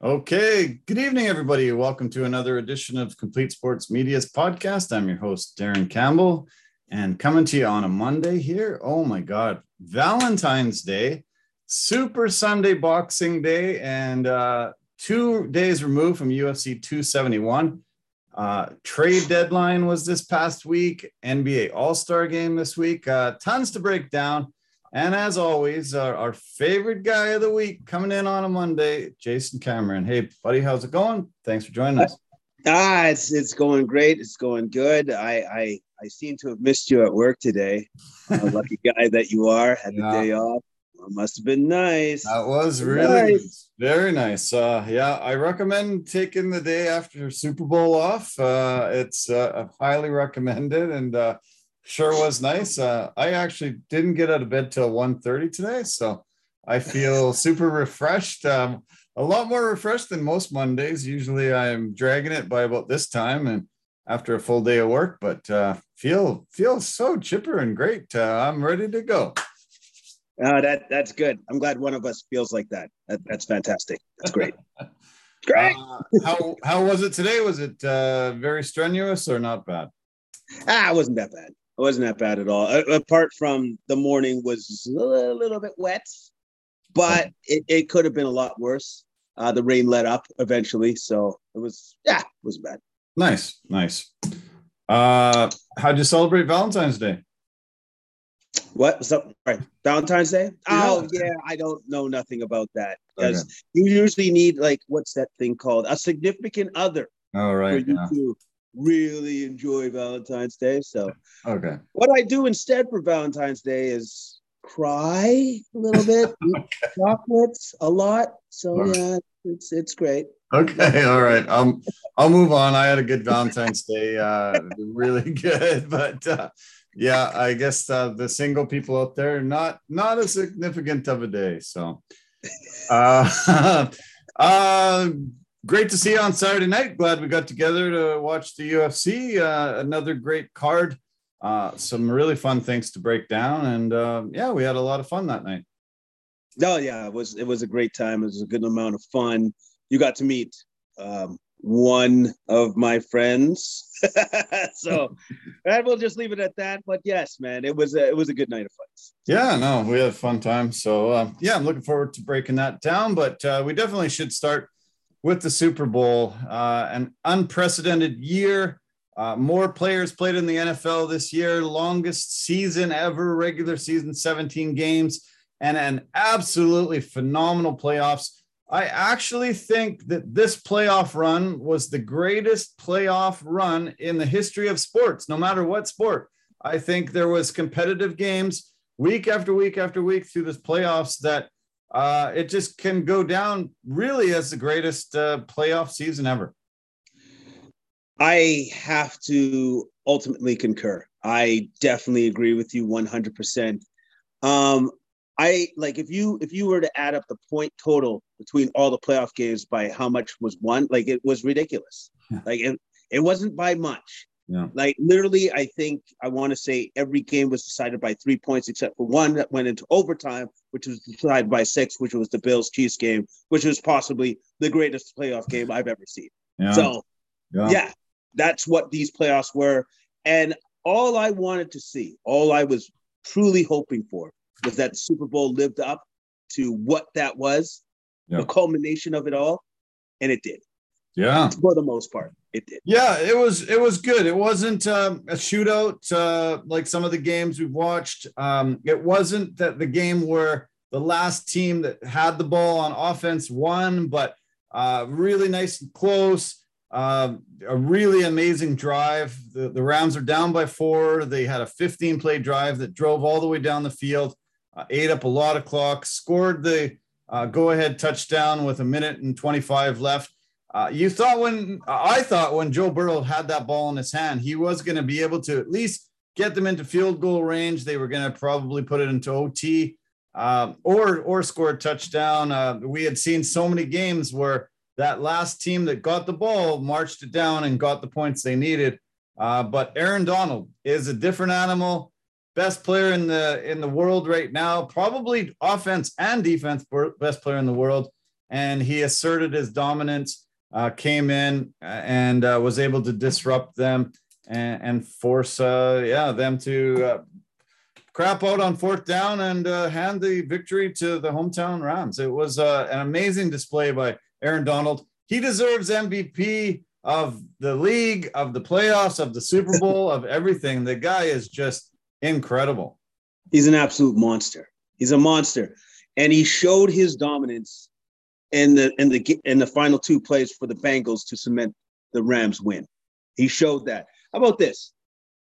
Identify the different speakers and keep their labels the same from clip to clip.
Speaker 1: Okay, good evening, everybody. Welcome to another edition of Complete Sports Media's podcast. I'm your host, Darren Campbell, and coming to you on a Monday here. Oh my God, Valentine's Day, Super Sunday Boxing Day, and uh, two days removed from UFC 271. Uh, trade deadline was this past week, NBA All Star game this week. Uh, tons to break down. And as always, our, our, favorite guy of the week coming in on a Monday, Jason Cameron. Hey, buddy, how's it going? Thanks for joining us.
Speaker 2: Ah, it's it's going great. It's going good. I I, I seem to have missed you at work today. lucky guy that you are. Had the day off. It must have been nice.
Speaker 1: That was really nice. very nice. Uh, yeah, I recommend taking the day after Super Bowl off. Uh, it's uh, highly recommended, and uh, sure was nice. Uh, I actually didn't get out of bed till 1.30 today, so I feel super refreshed. Um, a lot more refreshed than most Mondays. Usually I'm dragging it by about this time and after a full day of work, but uh, feel feel so chipper and great. Uh, I'm ready to go.
Speaker 2: Uh, that that's good. I'm glad one of us feels like that. that that's fantastic. That's great. great.
Speaker 1: Uh, how how was it today? Was it uh, very strenuous or not bad?
Speaker 2: Ah, it wasn't that bad. It wasn't that bad at all. apart from the morning was a little bit wet, but it, it could have been a lot worse. Uh, the rain let up eventually, so it was yeah, it was bad.
Speaker 1: Nice, nice. Uh, how'd you celebrate Valentine's Day?
Speaker 2: What? What's up? Right. Valentine's Day? Yeah. Oh yeah, I don't know nothing about that because okay. you usually need like what's that thing called? A significant other.
Speaker 1: Oh right. Yeah. to
Speaker 2: really enjoy Valentine's Day. So,
Speaker 1: okay.
Speaker 2: What I do instead for Valentine's Day is cry a little bit, eat chocolates a lot. So yeah, it's it's great.
Speaker 1: Okay, all right. Um, I'll move on. I had a good Valentine's Day. Uh, really good, but uh, yeah, I guess uh, the single people out there not not as significant of a day. So, uh, uh great to see you on Saturday night. Glad we got together to watch the UFC. Uh, another great card. Uh, some really fun things to break down, and uh, yeah, we had a lot of fun that night.
Speaker 2: Oh yeah, it was it was a great time. It was a good amount of fun. You got to meet um, one of my friends, so and we'll just leave it at that. But yes, man, it was a, it was a good night of fights.
Speaker 1: Yeah, no, we had a fun time. So um, yeah, I'm looking forward to breaking that down. But uh, we definitely should start with the Super Bowl, uh, an unprecedented year. Uh, more players played in the NFL this year, longest season ever, regular season, 17 games, and an absolutely phenomenal playoffs. I actually think that this playoff run was the greatest playoff run in the history of sports, no matter what sport. I think there was competitive games week after week after week through this playoffs that uh, it just can go down really as the greatest uh, playoff season ever.
Speaker 2: I have to ultimately concur. I definitely agree with you 100%. Um, I like if you if you were to add up the point total between all the playoff games by how much was won, like it was ridiculous. Yeah. Like it, it wasn't by much.
Speaker 1: Yeah.
Speaker 2: Like literally, I think I want to say every game was decided by three points except for one that went into overtime, which was decided by six, which was the Bills Chiefs game, which was possibly the greatest playoff game I've ever seen. Yeah. So, yeah. yeah, that's what these playoffs were. And all I wanted to see, all I was truly hoping for, was that the Super Bowl lived up to what that was, the culmination of it all, and it did.
Speaker 1: Yeah,
Speaker 2: for the most part, it did.
Speaker 1: Yeah, it was it was good. It wasn't um, a shootout uh, like some of the games we've watched. Um, it wasn't that the game where the last team that had the ball on offense won, but uh, really nice and close. Uh, a really amazing drive. The, the Rams are down by four. They had a 15 play drive that drove all the way down the field, uh, ate up a lot of clock, scored the uh, go ahead touchdown with a minute and 25 left. Uh, you thought when I thought when Joe Burrow had that ball in his hand, he was going to be able to at least get them into field goal range. They were going to probably put it into OT um, or or score a touchdown. Uh, we had seen so many games where that last team that got the ball marched it down and got the points they needed. Uh, but Aaron Donald is a different animal, best player in the in the world right now, probably offense and defense best player in the world. and he asserted his dominance, uh, came in and uh, was able to disrupt them and, and force, uh, yeah, them to uh, crap out on fourth down and uh, hand the victory to the hometown Rams. It was uh, an amazing display by Aaron Donald. He deserves MVP of the league, of the playoffs, of the Super Bowl, of everything. The guy is just incredible.
Speaker 2: He's an absolute monster. He's a monster, and he showed his dominance in the in the in the final two plays for the Bengals to cement the Rams win. He showed that. How about this?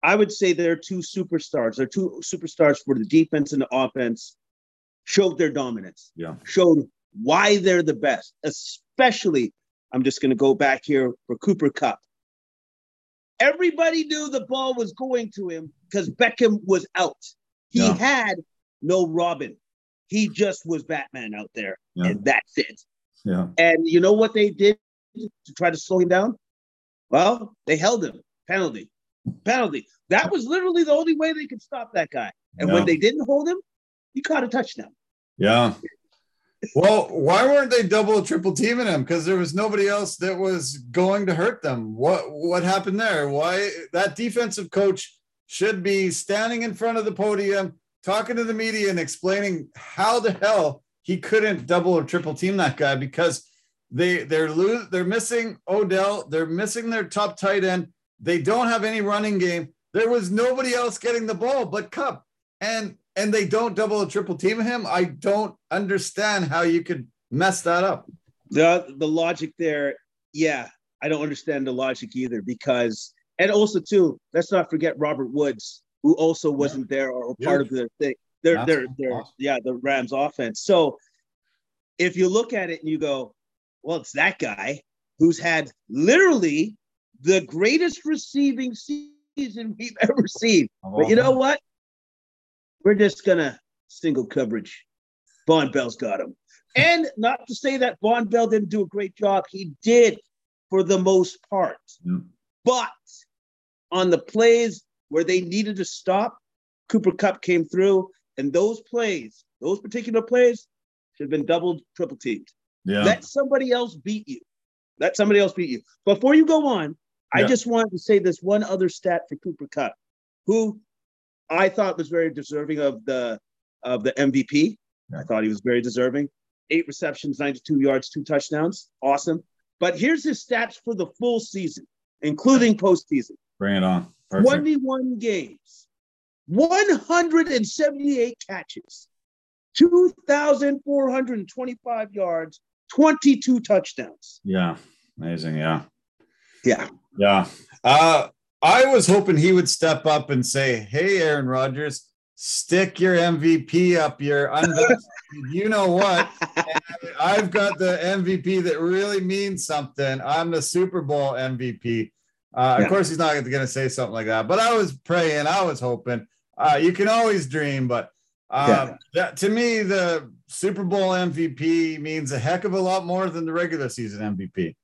Speaker 2: I would say there are two superstars. There are two superstars for the defense and the offense. Showed their dominance.
Speaker 1: Yeah.
Speaker 2: Showed why they're the best, especially. I'm just going to go back here for Cooper Kupp. Everybody knew the ball was going to him because Beckham was out. He yeah. had no Robin. He just was Batman out there, yeah. and that's it.
Speaker 1: Yeah.
Speaker 2: And you know what they did to try to slow him down? Well, they held him. Penalty. Penalty. That was literally the only way they could stop that guy. And yeah. when they didn't hold him, he caught a touchdown.
Speaker 1: Yeah. Well, why weren't they double triple teaming him? Because there was nobody else that was going to hurt them. What what happened there? Why that defensive coach should be standing in front of the podium, talking to the media and explaining how the hell he couldn't double or triple team that guy because they they're lose they're missing Odell, they're missing their top tight end, they don't have any running game. There was nobody else getting the ball but Kupp, and and they don't double or triple team him. I don't understand how you could mess that up.
Speaker 2: The the logic there, yeah, I don't understand the logic either because and also too, let's not forget Robert Woods, who also wasn't there or part of the thing. They're they're they're awesome. yeah, the Rams offense. So if you look at it and you go, well, it's that guy who's had literally the greatest receiving season we've ever seen. But you know what? We're just gonna single coverage. Vonn Bell's got him. And not to say that Vonn Bell didn't do a great job, he did for the most part. But on the plays where they needed to stop, Cooper Kupp came through, and those plays, those particular plays, should have been doubled, triple teamed.
Speaker 1: Yeah.
Speaker 2: Let somebody else beat you. Let somebody else beat you. Before you go on, yeah. I just wanted to say this one other stat for Cooper Kupp, who I thought was very deserving of the of the MVP. I thought he was very deserving. Eight receptions, 92 yards, two touchdowns. Awesome. But here's his stats for the full season, including postseason.
Speaker 1: Bring it on.
Speaker 2: Perfect. 21 games, 178 catches, 2,425 yards, 22 touchdowns.
Speaker 1: Yeah. Amazing. Yeah.
Speaker 2: Yeah.
Speaker 1: Yeah. Uh, I was hoping he would step up and say, Hey, Aaron Rodgers, stick your MVP up your you know what? I've got the MVP that really means something. I'm the Super Bowl MVP. Uh, yeah. Of course, he's not going to say something like that, but I was praying, I was hoping. Uh, you can always dream, but uh, yeah. that, to me, the Super Bowl MVP means a heck of a lot more than the regular season MVP.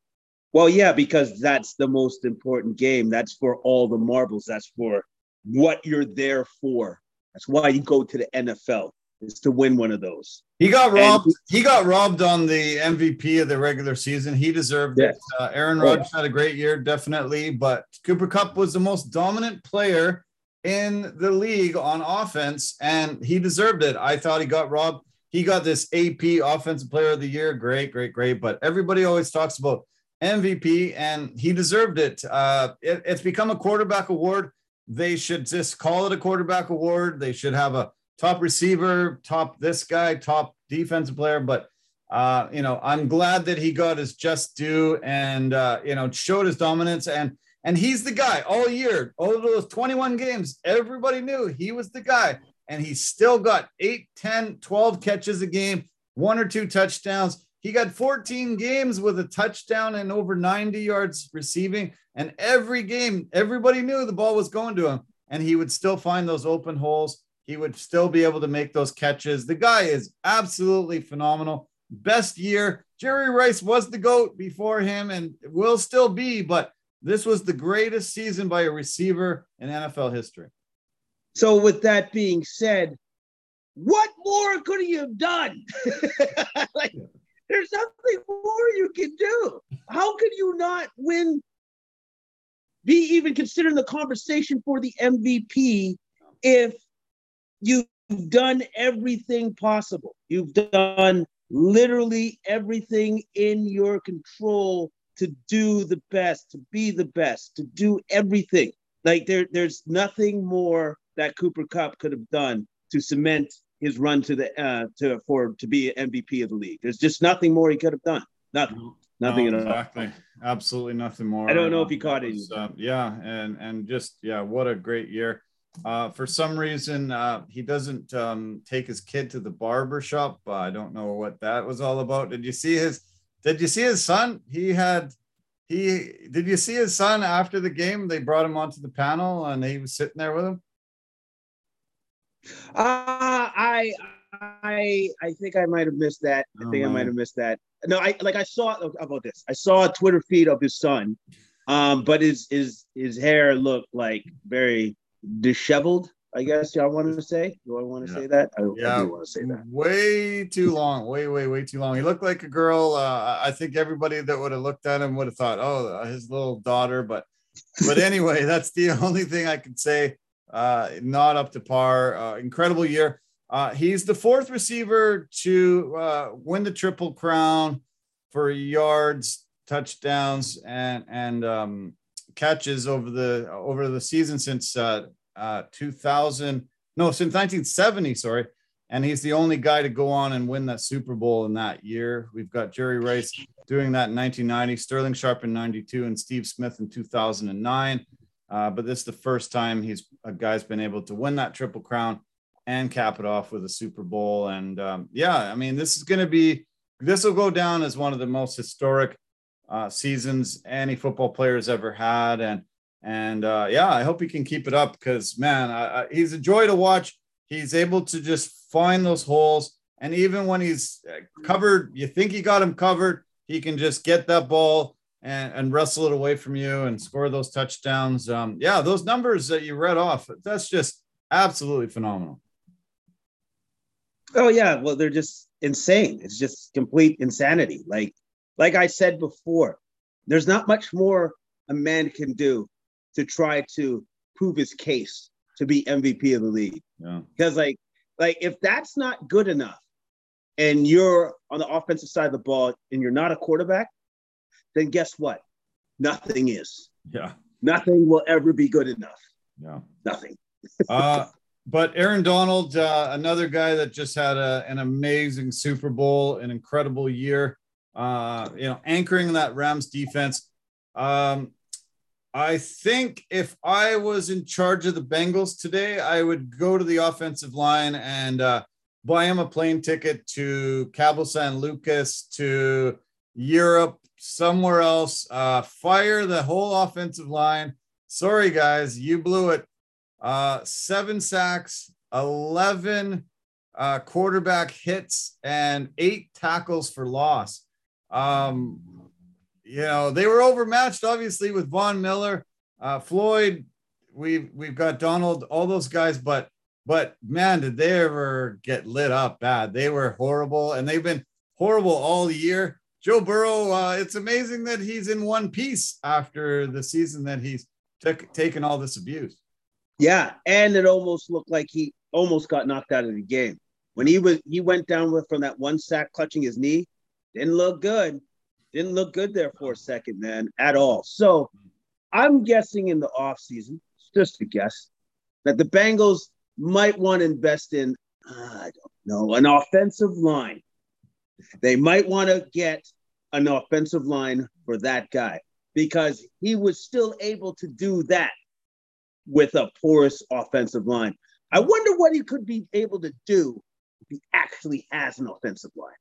Speaker 2: Well, yeah, because that's the most important game. That's for all the marbles. That's for what you're there for. That's why you go to the NFL is to win one of those.
Speaker 1: He got robbed. And, he got robbed on the MVP of the regular season. He deserved yes. it. Uh, Aaron Rodgers had a great year, definitely, but Cooper Kupp was the most dominant player in the league on offense, and he deserved it. I thought he got robbed. He got this AP Offensive Player of the Year. Great, great, great. But everybody always talks about MVP, and he deserved it. Uh, it. It's become a quarterback award. They should just call it a quarterback award. They should have a top receiver, top this guy, top defensive player. But uh, you know, I'm glad that he got his just due and uh, you know showed his dominance and and he's the guy all year. All those 21 games, everybody knew he was the guy. And he still got 8, 10, 12 catches a game, one or two touchdowns. He got 14 games with a touchdown and over 90 yards receiving. And every game, everybody knew the ball was going to him. And he would still find those open holes. He would still be able to make those catches. The guy is absolutely phenomenal. Best year. Jerry Rice was the GOAT before him and will still be, but this was the greatest season by a receiver in NFL history.
Speaker 2: So, with that being said, what more could he have done? like, there's nothing more you can do. How could you not win? Be even considered in the conversation for the MVP if you've done everything possible. You've done literally everything in your control to do the best, to be the best, to do everything. Like there, there's nothing more that Cooper Kupp could have done to cement his run to the uh to for to be MVP of the league. There's just nothing more he could have done. Nothing. Nothing
Speaker 1: no,
Speaker 2: at all.
Speaker 1: Exactly. Absolutely nothing more.
Speaker 2: I don't know if you caught it.
Speaker 1: Uh, yeah, and and just yeah, what a great year. Uh, for some reason, uh, he doesn't um, take his kid to the barber shop. Uh, I don't know what that was all about. Did you see his? Did you see his son? He had. He did you see his son after the game? They brought him onto the panel and he was sitting there with him.
Speaker 2: Uh, I I I think I might have missed that. I
Speaker 1: Oh,
Speaker 2: think I might have missed that. No, I like I saw about this. I saw a Twitter feed of his son, um, but his his his hair looked like very disheveled. I guess y'all want to say. Do I want to
Speaker 1: Yeah.
Speaker 2: say that? I, I
Speaker 1: Yeah.
Speaker 2: do want to say that.
Speaker 1: Way too long. Way, way, way too long. He looked like a girl. Uh, I think everybody that would have looked at him would have thought, oh, his little daughter. But, but anyway, that's the only thing I can say. Uh, not up to par. Uh, incredible year. Uh, he's the fourth receiver to uh, win the triple crown for yards, touchdowns, and and um, catches over the over the season since uh, uh, 2000. No, since 1970. Sorry, and he's the only guy to go on and win that Super Bowl in that year. We've got Jerry Rice doing that in 1990, Sterling Sharpe in 92, and Steve Smith in 2009. Uh, but this is the first time he's a guy's been able to win that triple crown and cap it off with a Super Bowl. And um, yeah, I mean, this is going to be this will go down as one of the most historic uh, seasons any football player has ever had. And and uh, yeah, I hope he can keep it up because man, I, I, he's a joy to watch. He's able to just find those holes, and even when he's uh, covered, you think he got him covered, he can just get that ball and, and wrestle it away from you and score those touchdowns. Um, yeah, those numbers that you read off, that's just absolutely phenomenal.
Speaker 2: Oh yeah, well they're just insane. It's just complete insanity. Like like I said before, there's not much more a man can do to try to prove his case to be MVP of the league.
Speaker 1: Yeah.
Speaker 2: Because like like if that's not good enough and you're on the offensive side of the ball and you're not a quarterback, then guess what? Nothing is.
Speaker 1: Yeah.
Speaker 2: Nothing will ever be good enough.
Speaker 1: Yeah.
Speaker 2: Nothing.
Speaker 1: Uh, but Aaron Donald, uh, another guy that just had a, an amazing Super Bowl, an incredible year. Uh, you know, anchoring that Rams defense. Um, I think if I was in charge of the Bengals today, I would go to the offensive line and uh, buy him a plane ticket to Cabo San Lucas, to Europe, somewhere else. Uh, fire the whole offensive line. Sorry, guys, you blew it uh, seven sacks, 11 uh, quarterback hits, and eight tackles for loss. Um, you know, they were overmatched, obviously, with Von Miller, uh, Floyd. We've we've got Donald, all those guys, but but man, did they ever get lit up bad? They were horrible, and they've been horrible all year. Joe Burrow, uh, it's amazing that he's in one piece after the season that he's took taken all this abuse.
Speaker 2: Yeah, and it almost looked like he almost got knocked out of the game when he was he went down with from that one sack clutching his knee. Didn't look good. Didn't look good there for a second, man, at all. So I'm guessing in the offseason, just a guess, that the Bengals might want to invest in, uh, I don't know, an offensive line. They might want to get an offensive line for that guy because he was still able to do that with a porous offensive line. I wonder what he could be able to do if he actually has an offensive line.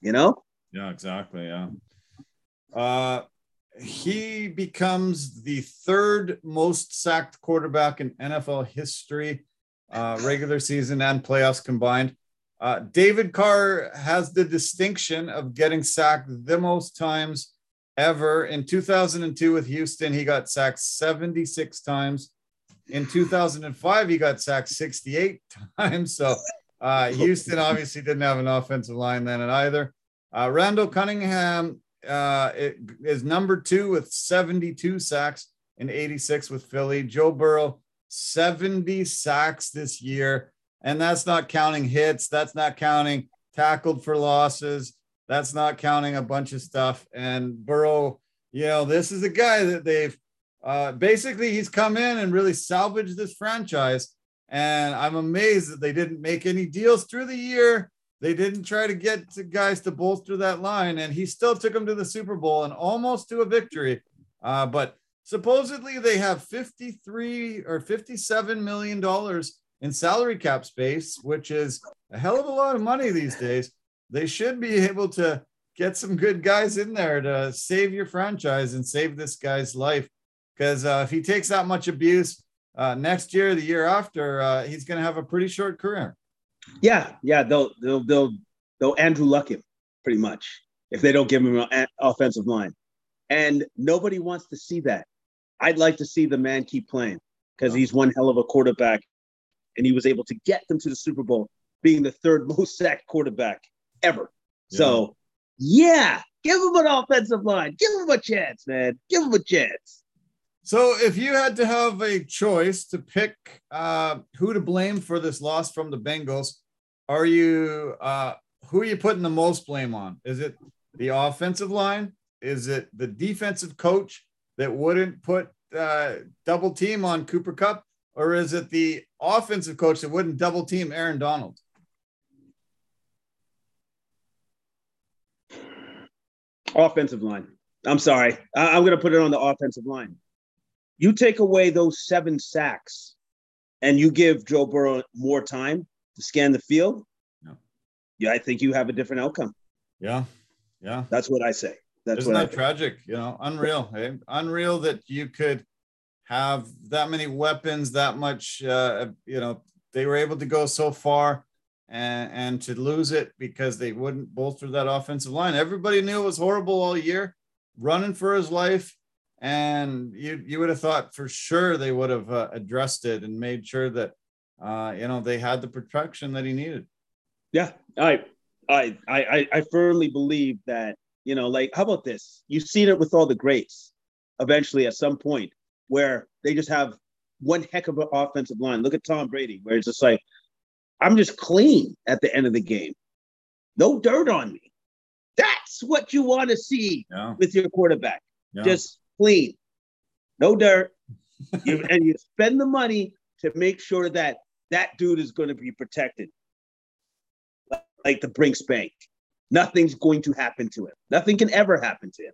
Speaker 2: You know?
Speaker 1: Yeah, exactly. Yeah. Uh, he becomes the third most sacked quarterback in NFL history, uh, regular season and playoffs combined. Uh, David Carr has the distinction of getting sacked the most times ever. In 2002 with Houston, he got sacked 76 times. In 2005, he got sacked 68 times. So uh, Houston obviously didn't have an offensive line then and either. Uh, Randall Cunningham uh, is number two with 72 sacks and 86 with Philly. Joe Burrow, 70 sacks this year. And that's not counting hits. That's not counting tackled for losses. That's not counting a bunch of stuff. And Burrow, you know, this is a guy that they've uh, basically he's come in and really salvaged this franchise. And I'm amazed that they didn't make any deals through the year. They didn't try to get guys to bolster that line, and he still took them to the Super Bowl and almost to a victory. Uh, but supposedly they have 53 or 57 million dollars in salary cap space, which is a hell of a lot of money these days. They should be able to get some good guys in there to save your franchise and save this guy's life. Because uh, if he takes that much abuse uh, next year, the year after, uh, he's going to have a pretty short career.
Speaker 2: Yeah, yeah, they'll they'll they'll they'll Andrew Luck him pretty much if they don't give him an offensive line, and nobody wants to see that. I'd like to see the man keep playing because he's one hell of a quarterback, and he was able to get them to the Super Bowl, being the third most sacked quarterback ever. Yeah. So, yeah, give him an offensive line, give him a chance, man, give him a chance.
Speaker 1: So, if you had to have a choice to pick uh, who to blame for this loss from the Bengals, are you uh, who are you putting the most blame on? Is it the offensive line? Is it the defensive coach that wouldn't put uh, double team on Cooper Kupp, or is it the offensive coach that wouldn't double team Aaron Donald?
Speaker 2: Offensive line. I'm sorry. I- I'm going to put it on the offensive line. You take away those seven sacks and you give Joe Burrow more time to scan the field. Yeah. Yeah, I think you have a different outcome.
Speaker 1: Yeah. Yeah.
Speaker 2: That's what I say. That's
Speaker 1: Isn't that tragic? You know, unreal. Hey? Unreal that you could have that many weapons, that much, uh, you know, they were able to go so far and, and to lose it because they wouldn't bolster that offensive line. Everybody knew it was horrible all year, running for his life and you you would have thought for sure they would have uh, addressed it and made sure that uh, you know they had the protection that he needed.
Speaker 2: Yeah, I I I I firmly believe that you know like how about this? You've seen it with all the greats. Eventually, at some point, where they just have one heck of an offensive line. Look at Tom Brady, where it's just like I'm just clean at the end of the game. No dirt on me. That's what you want to see yeah. with your quarterback. Yeah. Just clean, no dirt, you, and you spend the money to make sure that that dude is going to be protected, like the Brinks Bank. Nothing's going to happen to him. Nothing can ever happen to him.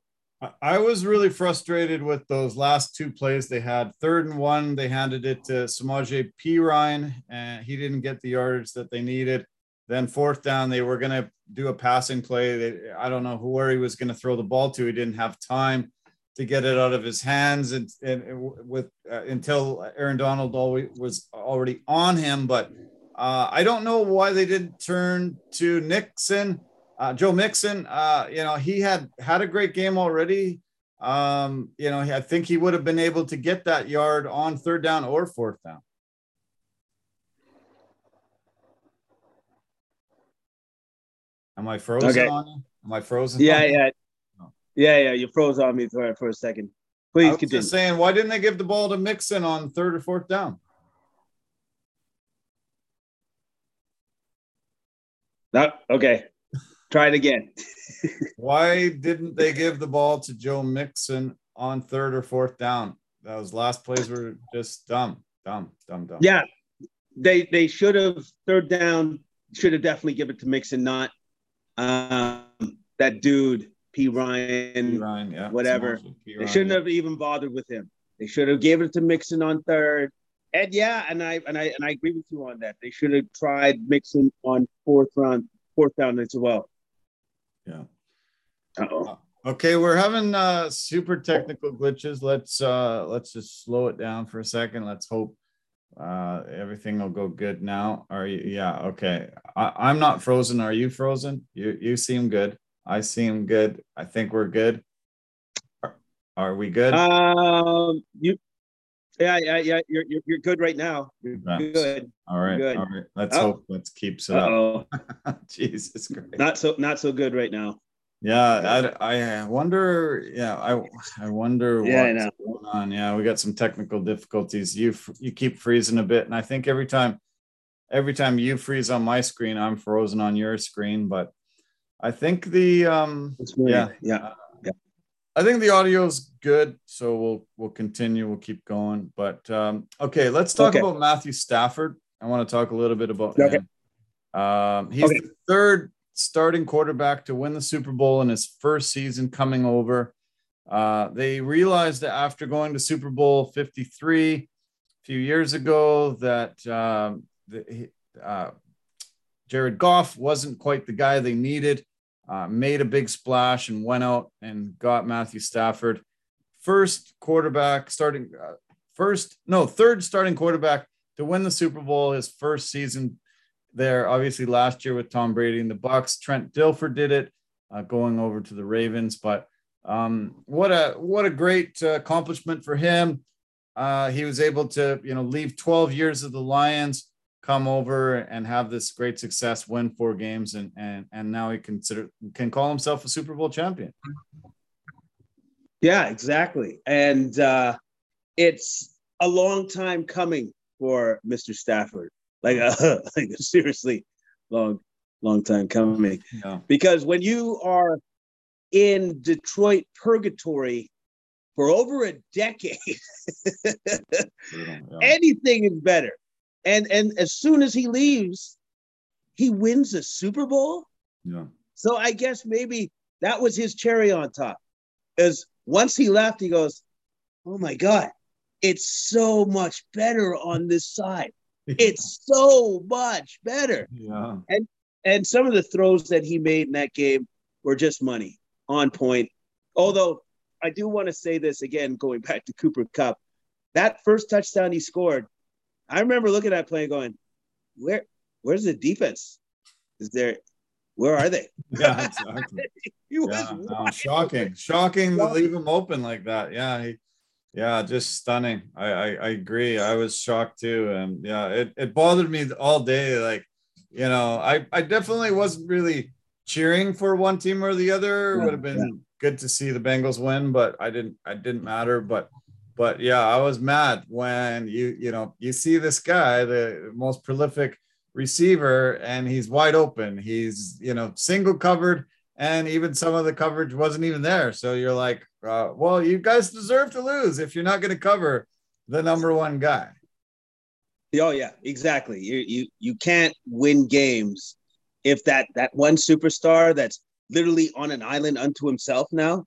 Speaker 1: I was really frustrated with those last two plays they had. Third and one, they handed it to Samaje Perine, and he didn't get the yardage that they needed. Then fourth down, they were going to do a passing play. They, I don't know where he was going to throw the ball to. He didn't have time to get it out of his hands and, and with uh, until Aaron Donald always was already on him. But uh, I don't know why they didn't turn to Nixon, uh, Joe Mixon. Uh, you know, he had had a great game already. Um, you know, I think he would have been able to get that yard on third down or fourth down. Am I frozen okay. on you? Am I frozen?
Speaker 2: Yeah, yeah. Yeah, yeah, you froze on me for, for a second. Please I was continue.
Speaker 1: Just saying, why didn't they give the ball to Mixon on third or fourth down?
Speaker 2: No, okay. Try it again.
Speaker 1: why didn't they give the ball to Joe Mixon on third or fourth down? Those last plays were just dumb, dumb, dumb, dumb.
Speaker 2: Yeah, they they should have third down. Should have definitely given it to Mixon, not um, that dude Perine, P. Ryan, yeah, whatever. Ryan, they shouldn't yeah. have even bothered with him. They should have given it to Mixon on third. And yeah, and I and I and I agree with you on that. They should have tried Mixon on fourth round, fourth down as well.
Speaker 1: Yeah. Uh-oh. Uh, okay, we're having uh super technical glitches. Let's uh let's just slow it down for a second. Let's hope uh everything will go good now. Are you yeah, okay. I, I'm not frozen. Are you frozen? You you seem good. I seem good. I think we're good. Are, are we good?
Speaker 2: Um, you, yeah, yeah, yeah. You're you're, you're good right now. You're good.
Speaker 1: All right,
Speaker 2: good.
Speaker 1: all right. Let's oh. hope. Let's keep it up. Jesus Christ.
Speaker 2: Not so not so good right now.
Speaker 1: Yeah, I, I wonder. Yeah, I I wonder
Speaker 2: Yeah, I
Speaker 1: what's
Speaker 2: know.
Speaker 1: going on. Yeah, we got some technical difficulties. You you keep freezing a bit, and I think every time, every time you freeze on my screen, I'm frozen on your screen. But I think the um
Speaker 2: weird.
Speaker 1: Yeah.
Speaker 2: yeah.
Speaker 1: I think the audio's good, so we'll we'll continue. We'll keep going. But um, okay, let's talk
Speaker 2: Okay.
Speaker 1: about Matthew Stafford. I want to talk a little bit about
Speaker 2: Okay.
Speaker 1: him. Um, he's
Speaker 2: Okay.
Speaker 1: the third starting quarterback to win the Super Bowl in his first season coming over. Uh, they realized that after going to Super Bowl 53 a few years ago that um, the, uh, Jared Goff wasn't quite the guy they needed uh, made a big splash and went out and got Matthew Stafford, first quarterback starting, uh, first no third starting quarterback to win the Super Bowl his first season there. Obviously last year with Tom Brady and the Bucs, Trent Dilfer did it, uh, going over to the Ravens. But um, what a what a great uh, accomplishment for him. Uh, he was able to you know leave 12 years of the Lions come over and have this great success, win four games, and and and now he consider can call himself a Super Bowl champion.
Speaker 2: Yeah, exactly. And uh, it's a long time coming for Mr. Stafford. Like, uh, like seriously, long, long time coming.
Speaker 1: Yeah,
Speaker 2: Because when you are in Detroit purgatory for over a decade,
Speaker 1: yeah.
Speaker 2: anything is better. And and as soon as he leaves, he wins a Super Bowl.
Speaker 1: yeah.
Speaker 2: So I guess maybe that was his cherry on top. Is once he left, he goes, "Oh my god, it's so much better on this side. It's so much better."
Speaker 1: yeah,
Speaker 2: And some of the throws that he made in that game were just money on point. Although I do want to say this again, going back to Cooper Kupp, that first touchdown he scored, I remember looking at that play going, "Where, where's the defense? Is there? Where are they?"
Speaker 1: yeah, exactly. Yeah, no, shocking, shocking to leave him open like that. Yeah, he, yeah, just stunning. I, I, I agree. I was shocked too, and yeah, it, it bothered me all day. Like, you know, I, I definitely wasn't really cheering for one team or the other.
Speaker 2: Yeah,
Speaker 1: Would have been good to see the Bengals win, but I didn't. I didn't matter. But, but yeah, I was mad when you, you know, you see this guy, the most prolific receiver, and he's wide open. He's, you know, single covered and even some of the coverage wasn't even there. So you're like, uh, well, you guys deserve to lose if you're not going to cover the number one guy.
Speaker 2: Oh yeah, exactly. You you you can't win games if that that one superstar that's literally on an island unto himself now.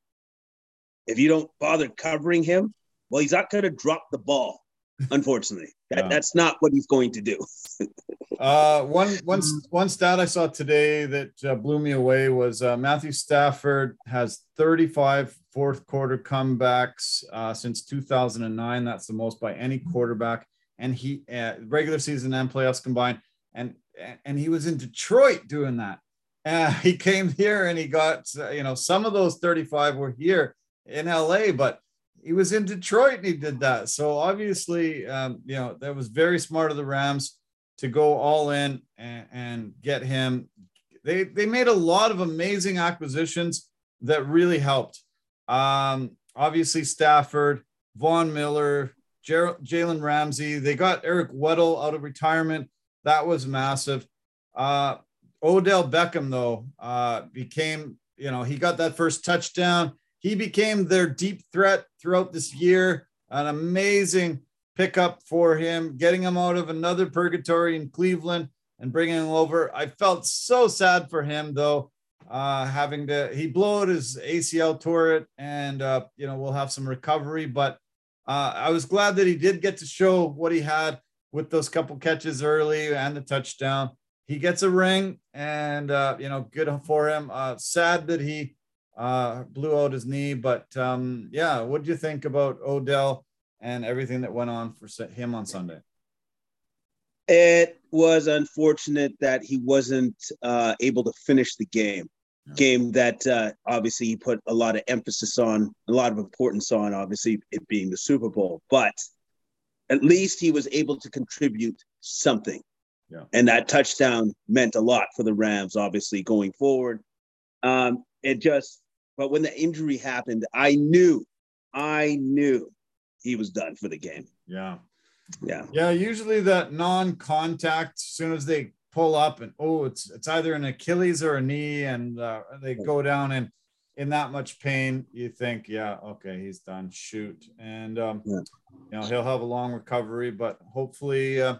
Speaker 2: If you don't bother covering him, well, he's not going to drop the ball. Unfortunately, that,
Speaker 1: Yeah.
Speaker 2: that's not what he's going to do.
Speaker 1: Uh, one, one, one stat I saw today that uh, blew me away was uh, Matthew Stafford has 35 fourth quarter comebacks uh, since 2009. That's the most by any quarterback, and he uh, regular season and playoffs combined. And and he was in Detroit doing that. Uh, he came here and he got uh, you know some of those 35 were here in LA, but he was in Detroit and he did that. So obviously, um, you know that was very smart of the Rams to go all in and, and get him. They they made a lot of amazing acquisitions that really helped. Um, obviously Stafford, Von Miller, Ger- Jalen Ramsey. They got Eric Weddle out of retirement. That was massive. Uh, Odell Beckham though uh, became you know he got that first touchdown. He became their deep threat throughout this year. An amazing pickup for him, getting him out of another purgatory in Cleveland and bringing him over. I felt so sad for him though, uh, having to he blew out his ACL tore it, and uh, you know we'll have some recovery. But uh, I was glad that he did get to show what he had with those couple catches early and the touchdown. He gets a ring, and uh, you know, good for him. Uh, sad that he uh, blew out his knee, but um, yeah, what do you think about Odell? and everything that went on for him on Sunday.
Speaker 2: It was unfortunate that he wasn't uh, able to finish the game.
Speaker 1: Yeah.
Speaker 2: Game that uh, obviously he put a lot of emphasis on, a lot of importance on, obviously it being the Super Bowl. But at least he was able to contribute something.
Speaker 1: Yeah.
Speaker 2: And that touchdown meant a lot for the Rams, obviously going forward. Um, it just, but when the injury happened, I knew, I knew he was done for the game.
Speaker 1: Yeah.
Speaker 2: Yeah.
Speaker 1: Yeah. Usually that non-contact, as soon as they pull up and oh, it's it's either an Achilles or a knee, and uh, they go down and in that much pain, you think, yeah, okay, he's done. Shoot, and um, yeah. you know he'll have a long recovery, but hopefully uh,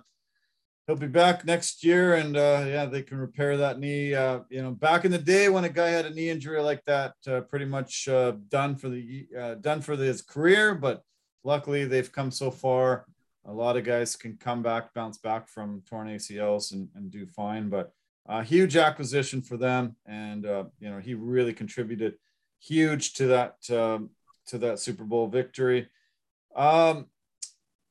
Speaker 1: he'll be back next year, and uh, yeah, they can repair that knee. Uh, you know, back in the day when a guy had a knee injury like that, uh, pretty much uh, done for the uh, done for his career, but luckily they've come so far. A lot of guys can come back, bounce back from torn ACLs, and, and do fine, but a huge acquisition for them, and uh, you know he really contributed huge to that um, to that Super Bowl victory. Um,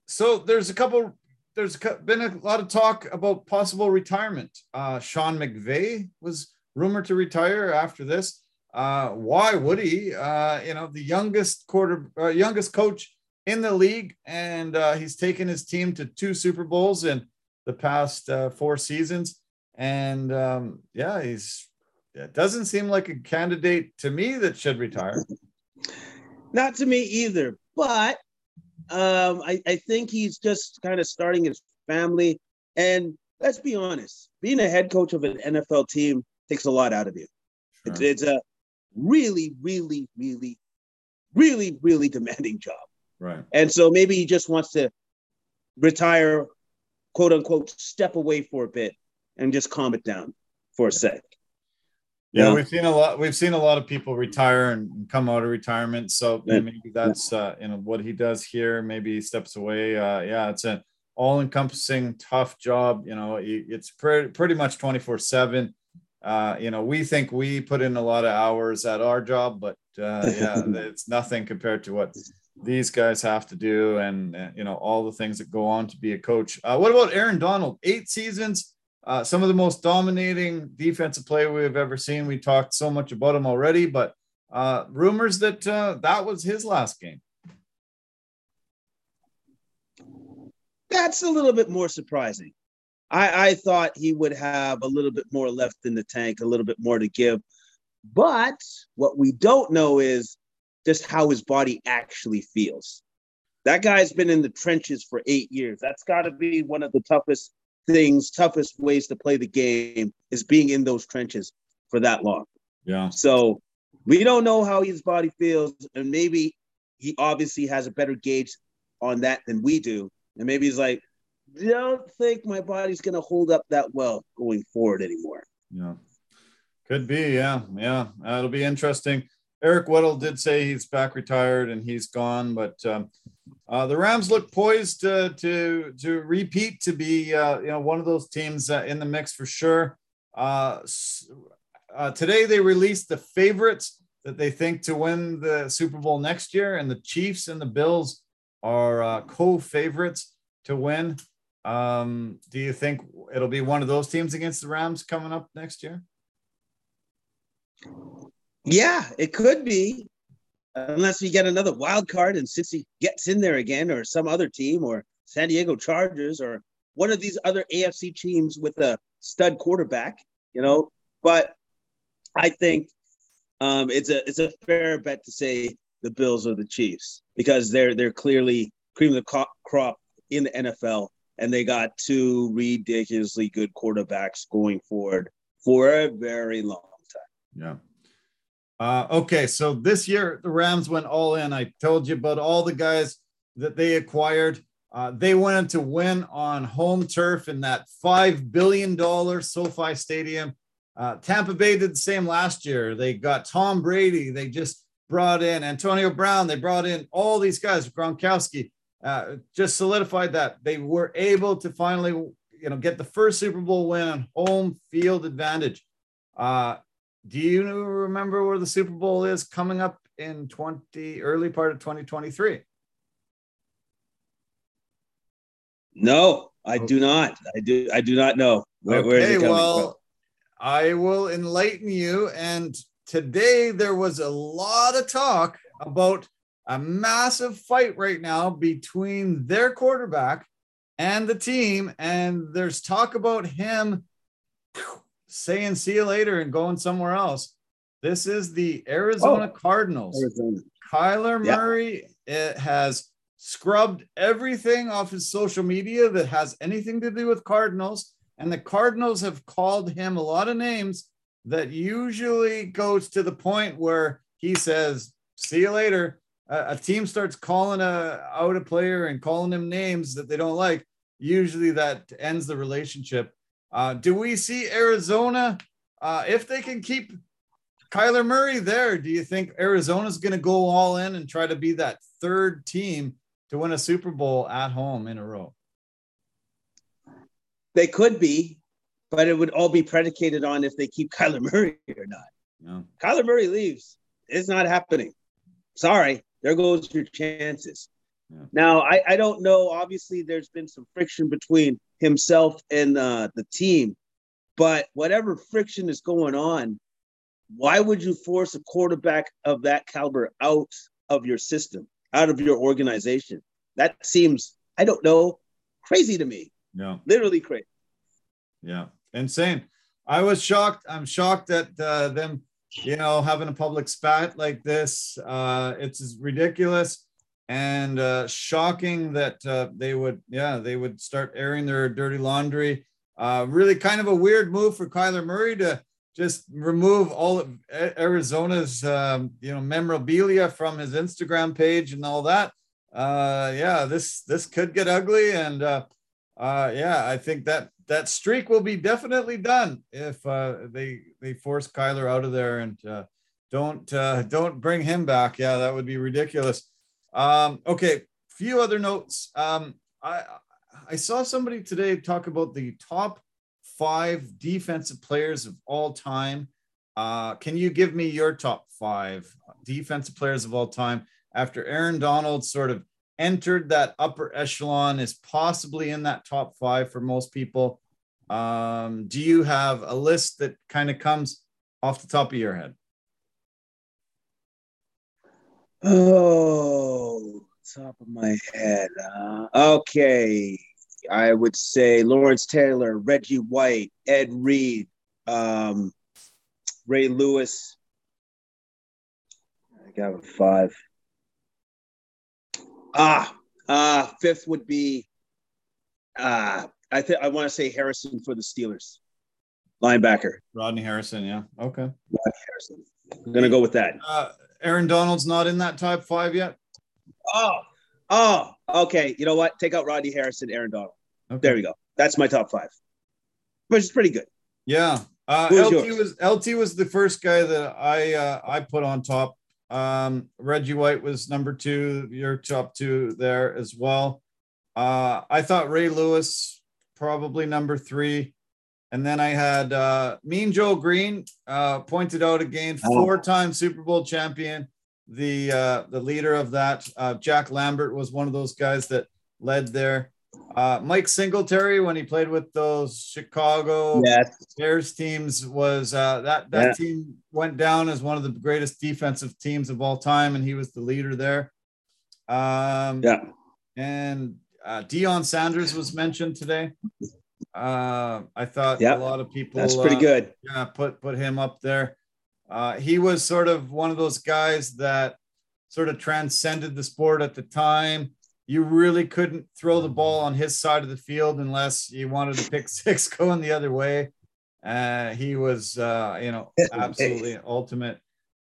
Speaker 1: so there's a couple. There's been a lot of talk about possible retirement. Uh, Sean McVay was rumored to retire after this. Uh, why would he? Uh, you know, the youngest quarter, uh, youngest coach in the league, and uh, he's taken his team to two Super Bowls in the past uh, four seasons. And um, yeah, he's it doesn't seem like a candidate to me that should retire.
Speaker 2: Not to me either, but um, I, I think he's just kind of starting his family. And let's be honest, being a head coach of an NFL team takes a lot out of you. Sure. It's, it's a really, really, really, really, really demanding job.
Speaker 1: Right.
Speaker 2: And so maybe he just wants to retire, quote unquote, step away for a bit and just calm it down for a sec.
Speaker 1: Yeah, we've seen a lot. We've seen a lot of people retire and come out of retirement. So yeah. maybe that's uh, you know what he does here. Maybe he steps away. Uh, yeah, it's an all-encompassing, tough job. You know, it's pretty pretty much twenty four seven. Uh, you know, we think we put in a lot of hours at our job, but uh, yeah, it's nothing compared to what these guys have to do, and uh, you know all the things that go on to be a coach. Uh, what about Aaron Donald? Eight seasons uh, some of the most dominating defensive play we've ever seen. We talked so much about him already, but uh, rumors that uh, that was his last game.
Speaker 2: That's a little bit more surprising. I, I thought he would have a little bit more left in the tank, a little bit more to give. But what we don't know is just how his body actually feels. That guy's been in the trenches for eight years. That's got to be one of the toughest things, toughest ways to play the game is being in those trenches for that long.
Speaker 1: Yeah.
Speaker 2: So we don't know how his body feels, and maybe he obviously has a better gauge on that than we do. And maybe he's like, don't think my body's gonna hold up that well going forward anymore.
Speaker 1: Yeah. Could be, yeah, yeah. Uh, it'll be interesting. Eric Weddle did say he's back retired and he's gone, but um, uh, the Rams look poised to to to repeat to be uh, you know one of those teams uh, in the mix for sure. Uh, uh, today they released the favorites that they think to win the Super Bowl next year, and the Chiefs and the Bills are uh, co-favorites to win. Um, do you think it'll be one of those teams against the Rams coming up next year?
Speaker 2: Yeah, it could be, unless we get another wild card and Cincy gets in there again, or some other team, or San Diego Chargers, or one of these other AFC teams with a stud quarterback. You know, but I think um, it's a it's a fair bet to say the Bills or the Chiefs because they're they're clearly cream of the crop in the NFL, and they got two ridiculously good quarterbacks going forward for a very long time.
Speaker 1: Yeah. Uh, okay, so this year the Rams went all in. I told you about all the guys that they acquired. Uh, they wanted to win on home turf in that $5 billion SoFi Stadium. Uh, Tampa Bay did the same last year. They got Tom Brady. They just brought in Antonio Brown. They brought in all these guys, Gronkowski, uh, just solidified that they were able to finally, you know, get the first Super Bowl win on home field advantage. Uh, do you remember where the Super Bowl is coming up in 20 early part of 2023?
Speaker 2: No, I oh. do not. I do I do not know.
Speaker 1: Where, okay, well, from? I will enlighten you. And today there was a lot of talk about a massive fight right now between their quarterback and the team. And there's talk about him saying see you later and going somewhere else. This is the Arizona oh, Cardinals. Arizona. Kyler Murray it has scrubbed everything off his social media that has anything to do with Cardinals. And the Cardinals have called him a lot of names that usually goes to the point where he says, See you later. a team starts calling a, out a player and calling him names that they don't like. Usually that ends the relationship. Uh, do we see Arizona, uh, if they can keep Kyler Murray there, do you think Arizona's going to go all in and try to be that third team to win a Super Bowl at home in a row?
Speaker 2: They could be, but it would all be predicated on if they keep Kyler Murray or not. No. Kyler Murray leaves. It's not happening. Sorry, there goes your chances. Yeah. Now, I, I don't know. Obviously, there's been some friction between himself and uh, the team, but whatever friction is going on, why would you force a quarterback of that caliber out of your system, out of your organization? That seems, I don't know, crazy to me.
Speaker 1: Yeah.
Speaker 2: Literally crazy.
Speaker 1: Yeah. Insane. I was shocked. I'm shocked at uh, them, you know, having a public spat like this. Uh, it's ridiculous and uh, shocking that uh, they would, yeah, they would start airing their dirty laundry. Uh, really kind of a weird move for Kyler Murray to just remove all of Arizona's um, you know memorabilia from his Instagram page and all that. Uh, yeah, this this could get ugly, and uh, uh, yeah, I think that that streak will be definitely done if they they force Kyler out of there and don't don't bring him back. Yeah, that would be ridiculous. Um, okay, few other notes. Um, I I saw somebody today talk about the top five defensive players of all time. Uh, can you give me your top five defensive players of all time after Aaron Donald sort of entered that upper echelon, is possibly in that top five for most people? Um, do you have a list that kind of comes off the top of your head?
Speaker 2: Oh, top of my head. Uh, okay. I would say Lawrence Taylor, Reggie White, Ed Reed, um, Ray Lewis. I got five. Ah, uh, fifth would be. Uh, I think I want to say Harrison for the Steelers, linebacker.
Speaker 1: Rodney Harrison, yeah, okay. Rodney
Speaker 2: Harrison. I'm gonna go with that.
Speaker 1: Uh, Aaron Donald's not in that top five yet.
Speaker 2: Oh, oh, okay. You know what? Take out Rodney Harrison, Aaron Donald. Okay. There we go. That's my top five, which is pretty good.
Speaker 1: Yeah. Uh, LT yours? was LT was the first guy that I uh, I put on top. Um, Reggie White was number two. Your top two there as well. Uh, I thought Ray Lewis probably number three, and then I had uh, Mean Joe Greene uh, pointed out again, oh. four-time Super Bowl champion, the uh, the leader of that. Uh, Jack Lambert was one of those guys that led there. Uh, Mike Singletary, when he played with those Chicago yes. Bears teams, was uh, that that yeah. team went down as one of the greatest defensive teams of all time, and he was the leader there. Um,
Speaker 2: yeah,
Speaker 1: and uh, Deion Sanders was mentioned today. Uh, I thought yep. a lot of people
Speaker 2: that's pretty uh, good.
Speaker 1: Yeah, put put him up there. Uh, he was sort of one of those guys that sort of transcended the sport at the time you really couldn't throw the ball on his side of the field unless you wanted to pick six going the other way. Uh, he was, uh, you know, absolutely ultimate.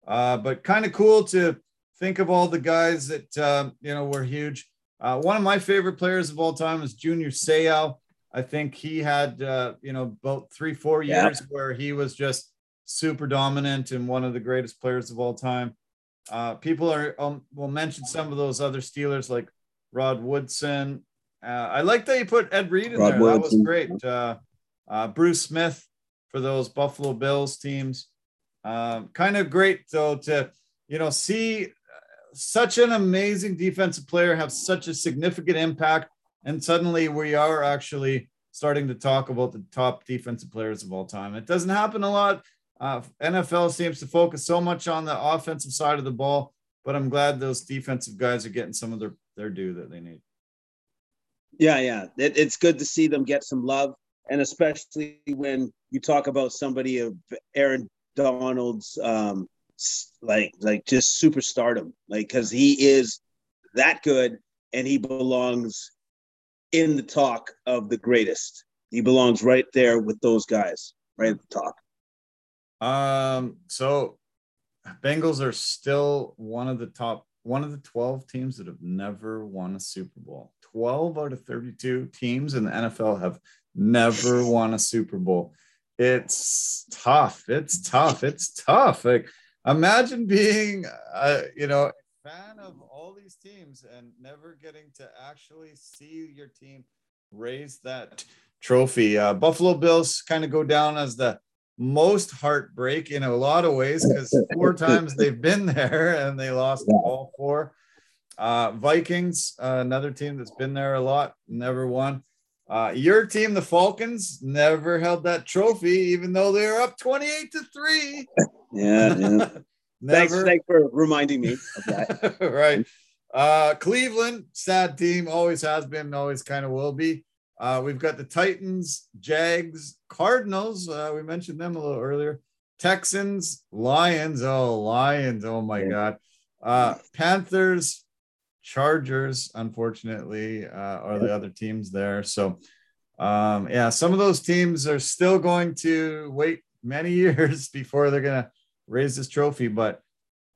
Speaker 1: Uh, but kind of cool to think of all the guys that, uh, you know, were huge. Uh, one of my favorite players of all time is Junior Seau. I think he had, uh, you know, about three, four years yeah. where he was just super dominant and one of the greatest players of all time. people are um, will mention some of those other Steelers like Rod Woodson. Uh, I like that you put Ed Reed in Rod there. Woodson. That was great. Uh, uh, Bruce Smith for those Buffalo Bills teams. Um, kind of great though to you know see such an amazing defensive player have such a significant impact, and suddenly we are actually starting to talk about the top defensive players of all time. It doesn't happen a lot. Uh, NFL seems to focus so much on the offensive side of the ball, but I'm glad those defensive guys are getting some of their their due that they need.
Speaker 2: Yeah, yeah, it, it's good to see them get some love, and especially when you talk about somebody of Aaron Donald's um like like just superstardom, like because he is that good and he belongs in the talk of the greatest. He belongs right there with those guys, right at the top.
Speaker 1: Um, so Bengals are still one of the top, one of the 12 teams that have never won a Super Bowl. 12 out of 32 teams in the NFL have never won a Super Bowl. It's tough. It's tough. It's tough. Like imagine being, uh, you know, fan of all these teams and never getting to actually see your team raise that trophy. Uh, Buffalo Bills kind of go down as the most heartbreak in a lot of ways because four times they've been there and they lost all four. Uh, Vikings, uh, another team that's been there a lot, never won. Uh, your team, the Falcons, never held that trophy, even though they were up 28 to 3.
Speaker 2: Yeah, yeah. thanks, thanks for reminding me of that.
Speaker 1: right. Uh, Cleveland, sad team, always has been, always kind of will be. Uh, we've got the Titans, Jags, Cardinals. Uh, we mentioned them a little earlier. Texans, Lions. Oh, Lions. Oh my God. Uh, Panthers, Chargers, unfortunately, uh, are the other teams there. So, um, yeah, some of those teams are still going to wait many years before they're going to raise this trophy. But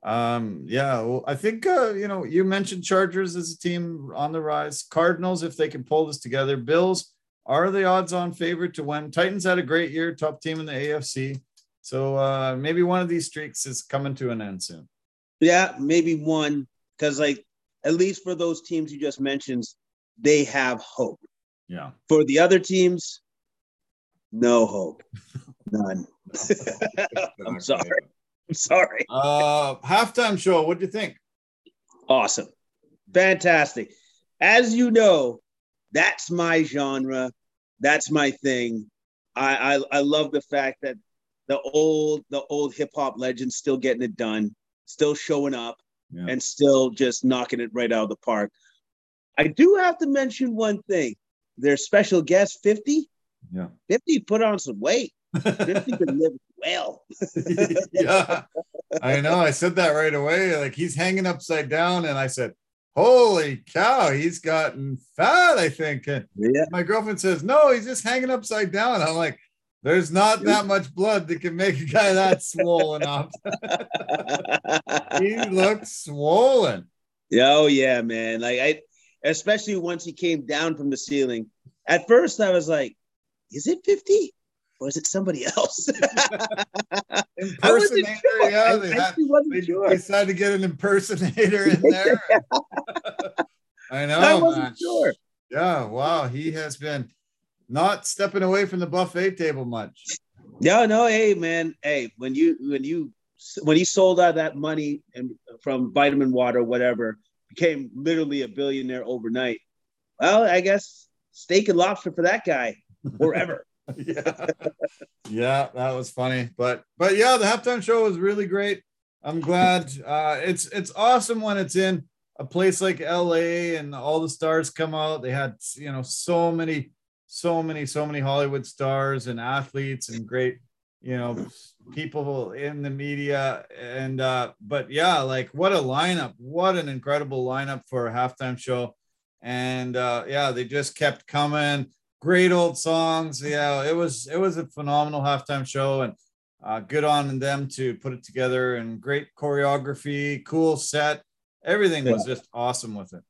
Speaker 1: um, yeah, well, I think uh, you know you mentioned Chargers as a team on the rise. Cardinals, if they can pull this together, Bills are the odds-on favorite to win. Titans had a great year, top team in the AFC. So uh, maybe one of these streaks is coming to an end soon.
Speaker 2: Yeah, maybe one because like at least for those teams you just mentioned, they have hope.
Speaker 1: Yeah.
Speaker 2: For the other teams, no hope, none. I'm sorry. I'm sorry.
Speaker 1: Uh, halftime show. What do you think?
Speaker 2: Awesome. Fantastic. As you know, that's my genre. That's my thing. I, I, I love the fact that the old the old hip hop legends still getting it done, still showing up, yeah. and still just knocking it right out of the park. I do have to mention one thing. Their special guest, 50.
Speaker 1: Yeah.
Speaker 2: 50 put on some weight. 50 can live well.
Speaker 1: yeah, I know. I said that right away. Like he's hanging upside down, and I said, "Holy cow, he's gotten fat." I think. And yeah. My girlfriend says, "No, he's just hanging upside down." I'm like, "There's not that much blood that can make a guy that swollen up." he looks swollen.
Speaker 2: Oh yeah, man. Like I, especially once he came down from the ceiling. At first, I was like, "Is it 50?" Or is it somebody else?
Speaker 1: impersonator, yeah. They, I, had, they, sure. decided to get an impersonator in there. I know. I wasn't man. sure. Yeah, wow. He has been not stepping away from the buffet table much.
Speaker 2: No, no, hey man, hey, when you when you when he sold out that money and from vitamin water, whatever, became literally a billionaire overnight. Well, I guess steak and lobster for that guy forever.
Speaker 1: Yeah. yeah, that was funny. But but yeah, the halftime show was really great. I'm glad. Uh, it's it's awesome when it's in a place like LA and all the stars come out. They had you know so many, so many, so many Hollywood stars and athletes and great you know people in the media and uh but yeah like what a lineup what an incredible lineup for a halftime show and uh yeah they just kept coming great old songs. Yeah, it was it was a phenomenal halftime show, and uh, good on them to put it together. And great choreography, cool set. Everything was just awesome with it.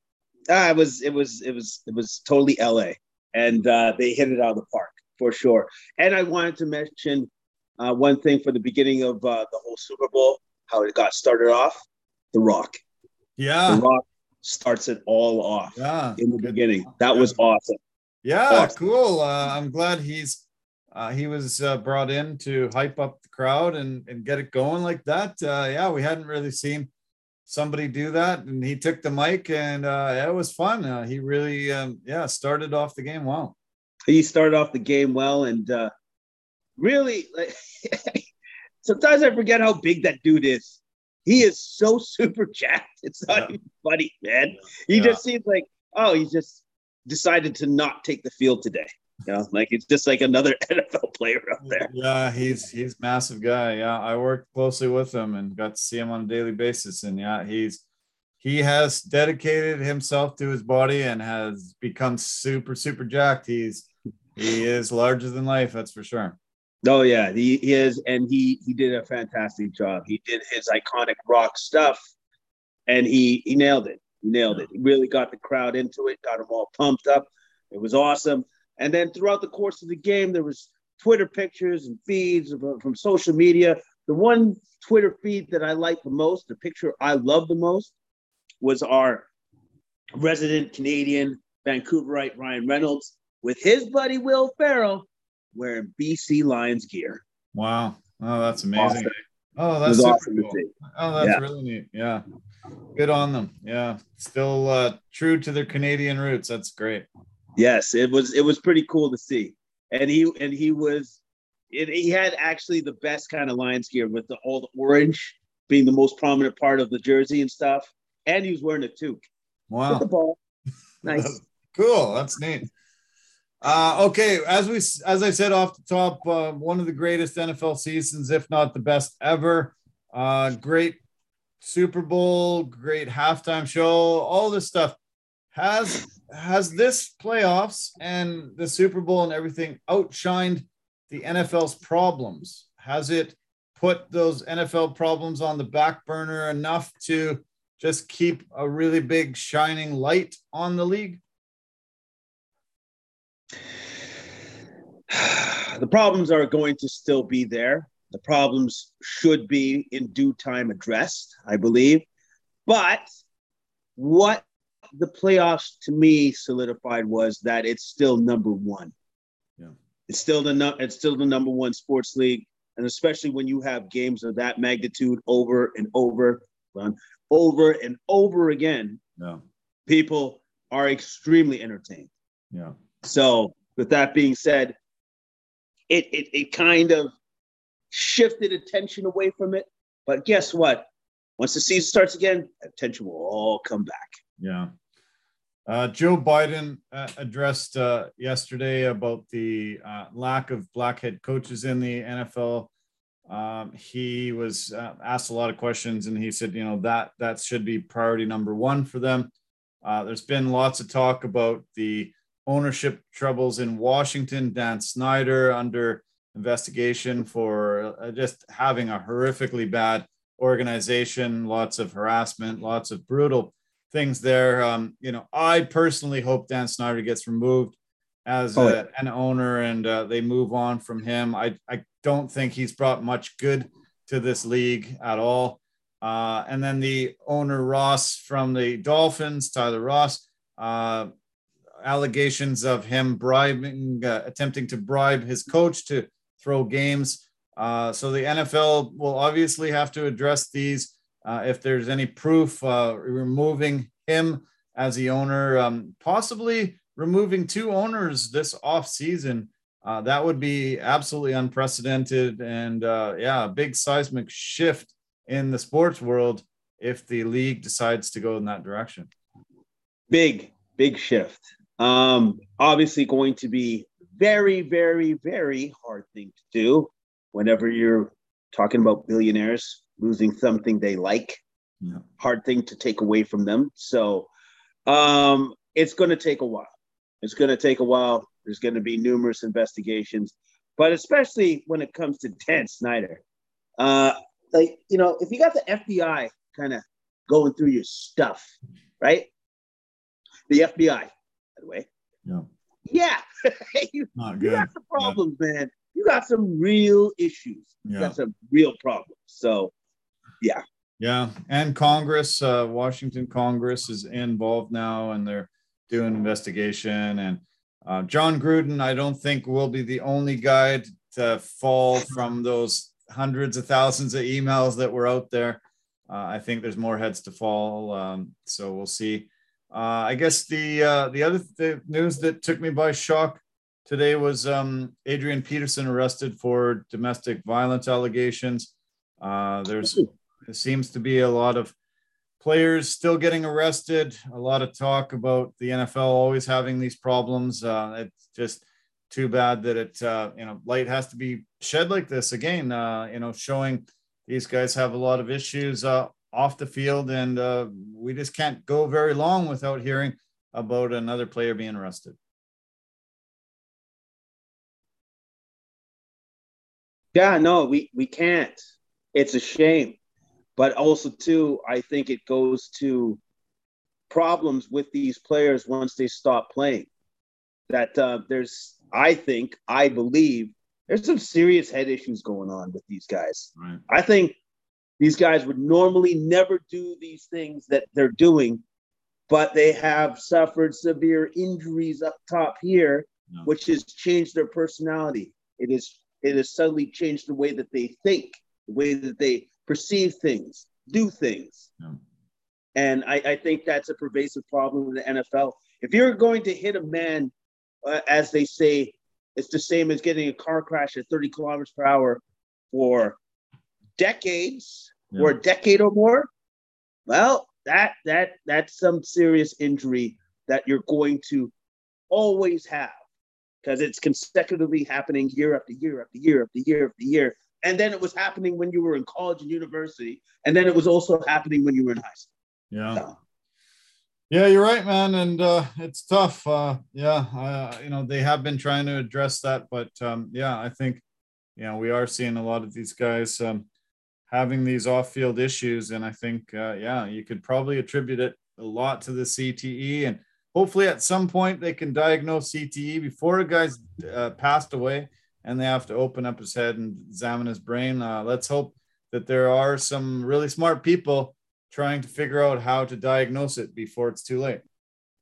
Speaker 2: Ah, it was it was it was it was totally LA, and uh, they hit it out of the park for sure. And I wanted to mention uh, one thing for the beginning of uh, the whole Super Bowl, how it got started off. The Rock.
Speaker 1: Yeah.
Speaker 2: The Rock starts it all off yeah. in the beginning. That was awesome.
Speaker 1: Yeah, awesome. cool. Uh, I'm glad he's uh, he was uh, brought in to hype up the crowd and, and get it going like that. Uh, yeah, we hadn't really seen somebody do that, and he took the mic, and uh, it was fun. Uh, he really, um, yeah, started off the game well.
Speaker 2: He started off the game well, and uh, really, like, sometimes I forget how big that dude is. He is so super jacked. It's not yeah. even funny, man. He yeah. just seems like, oh, he's just decided to not take the field today. You know, like it's just like another NFL player up there.
Speaker 1: Yeah, he's he's massive guy. Yeah, I worked closely with him and got to see him on a daily basis. And yeah, he's he has dedicated himself to his body and has become super super jacked. He's he is larger than life, that's for sure.
Speaker 2: Oh yeah, he, he is, and he he did a fantastic job. He did his iconic rock stuff, and he he nailed it. Nailed it. He really got the crowd into it, got them all pumped up. It was awesome. And then throughout the course of the game, there was Twitter pictures and feeds uh, from social media. The one Twitter feed that I liked the most, the picture I loved the most, was our resident Canadian Vancouverite Ryan Reynolds with his buddy Will Ferrell wearing BC Lions gear.
Speaker 1: Wow. Oh, that's amazing. Awesome. Oh, that's awesome cool. Oh, that's yeah. really neat. Yeah. Good on them. Yeah. Still uh, true to their Canadian roots. That's great.
Speaker 2: Yes, it was it was pretty cool to see. And he and he was it, he had actually the best kind of Lions gear with the all the orange being the most prominent part of the jersey and stuff. And he was wearing a toque.
Speaker 1: Wow.
Speaker 2: the ball. Nice.
Speaker 1: cool. That's neat. Uh, okay, as we as I said off the top, uh, one of the greatest NFL seasons, if not the best ever. Uh, great Super Bowl, great halftime show, all this stuff. Has has this playoffs and the Super Bowl and everything outshined the NFL's problems? Has it put those NFL problems on the back burner enough to just keep a really big shining light on the league?
Speaker 2: The problems are going to still be there. The problems should be in due time addressed, I believe. But what the playoffs to me solidified was that it's still number one.
Speaker 1: Yeah.
Speaker 2: It's still the no, it's still the number one sports league. And especially when you have games of that magnitude over and over, over and over again,
Speaker 1: yeah.
Speaker 2: people are extremely entertained.
Speaker 1: Yeah.
Speaker 2: So with that being said, it, it, it kind of shifted attention away from it. But guess what? Once the season starts again, attention will all come back.
Speaker 1: Yeah. Uh, Joe Biden uh, addressed uh, yesterday about the uh, lack of black head coaches in the NFL. Um, he was uh, asked a lot of questions, and he said, you know, that that should be priority number one for them. Uh, there's been lots of talk about the ownership troubles in Washington. Dan Snyder under investigation for uh, just having a horrifically bad organization, lots of harassment, lots of brutal things there. Um, you know, I personally hope Dan Snyder gets removed as oh, a, an owner and uh, they move on from him. I, I don't think he's brought much good to this league at all. Uh, and then the owner Ross from the Dolphins, Tyler Ross, uh, allegations of him bribing, uh, attempting to bribe his coach to throw games. Uh, so the NFL will obviously have to address these. Uh, if there's any proof uh, removing him as the owner, um, possibly removing two owners this off season, uh, that would be absolutely unprecedented and uh, yeah, a big seismic shift in the sports world if the league decides to go in that direction.
Speaker 2: Big, big shift. Um, obviously, going to be very, very, very hard thing to do whenever you're talking about billionaires losing something they like.
Speaker 1: Yeah.
Speaker 2: Hard thing to take away from them. So um, it's going to take a while. It's going to take a while. There's going to be numerous investigations, but especially when it comes to Dan Snyder. Uh, like, you know, if you got the FBI kind of going through your stuff, right? The FBI, by the way.
Speaker 1: Yeah.
Speaker 2: Yeah. you, Not good. you got some problems, yeah. man. You got some real issues. Yeah. You got some real problems. So, yeah.
Speaker 1: Yeah. And Congress, uh, Washington Congress is involved now and they're doing investigation. And uh, Jon Gruden, I don't think will be the only guy to fall from those hundreds of thousands of emails that were out there. Uh, I think there's more heads to fall. Um, so we'll see. Uh, I guess the uh, the other th- news that took me by shock today was um, Adrian Peterson arrested for domestic violence allegations. Uh, there's there seems to be a lot of players still getting arrested. A lot of talk about the NFL always having these problems. Uh, it's just too bad that it uh, you know light has to be shed like this again. Uh, you know, showing these guys have a lot of issues uh, off the field, and uh, we just can't go very long without hearing about another player being arrested.
Speaker 2: Yeah, no, we we can't. It's a shame, but also too, I think it goes to problems with these players once they stop playing. That uh, there's, I think, I believe, there's some serious head issues going on with these guys.
Speaker 1: Right.
Speaker 2: I think these guys would normally never do these things that they're doing, but they have suffered severe injuries up top here,
Speaker 1: No.
Speaker 2: which has changed their personality. It is it has suddenly changed the way that they think, the way that they perceive things, do things.
Speaker 1: Yeah.
Speaker 2: And I, I think that's a pervasive problem in the NFL. If you're going to hit a man, uh, as they say, it's the same as getting a car crash at 30 kilometers per hour for decades
Speaker 1: Yeah.
Speaker 2: or a decade or more. Well, that that that's some serious injury that you're going to always have because it's consecutively happening year after year after year after year after year. And then it was happening when you were in college and university, and then it was also happening when you were in high school.
Speaker 1: Yeah.
Speaker 2: So,
Speaker 1: Yeah, you're right, man, and uh, it's tough. Uh, yeah, uh, you know they have been trying to address that, but um, yeah, I think you know we are seeing a lot of these guys um, having these off-field issues, and I think uh, yeah, you could probably attribute it a lot to the CTE, and hopefully at some point they can diagnose CTE before a guy's uh, passed away, and they have to open up his head and examine his brain. Uh, let's hope that there are some really smart people trying to figure out how to diagnose it before it's too late.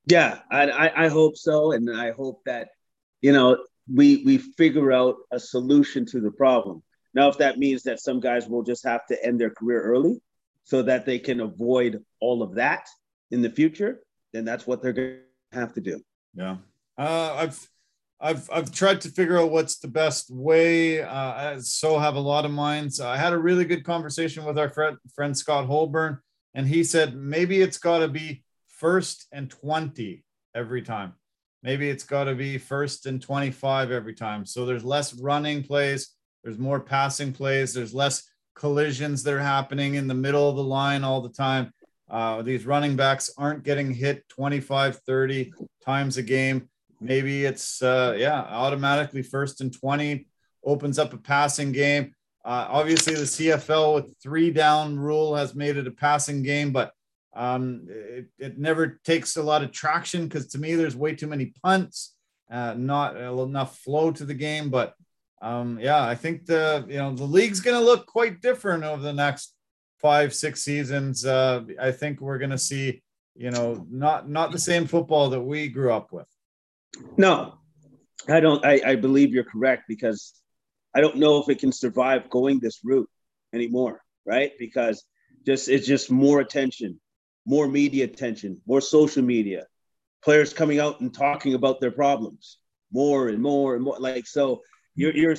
Speaker 2: yeah, I, I I hope so, and I hope that you know we we figure out a solution to the problem. Now, if that means that some guys will just have to end their career early so that they can avoid all of that in the future, then that's what they're going to have to do.
Speaker 1: Yeah. Uh, I've I've I've tried to figure out what's the best way. Uh, I so have a lot of minds. I had a really good conversation with our friend, friend Scott Holborn, and he said maybe it's got to be first and twenty every time. Maybe it's got to be first and twenty-five every time. So there's less running plays. There's more passing plays. There's less collisions that are happening in the middle of the line all the time. Uh, these running backs aren't getting hit 25, 30 times a game. Maybe it's, uh, yeah, automatically first and 20 opens up a passing game. Uh, obviously, the CFL with three down rule has made it a passing game, but um, it, it never takes a lot of traction because to me, there's way too many punts, uh, not enough flow to the game. But um, yeah, I think the you know the league's going to look quite different over the next five six seasons. Uh, I think we're going to see you know not not the same football that we grew up with.
Speaker 2: No, I don't. I, I believe you're correct because I don't know if it can survive going this route anymore, right? Because just it's just more attention, more media attention, more social media, players coming out and talking about their problems more and more and more. Like so, you're you're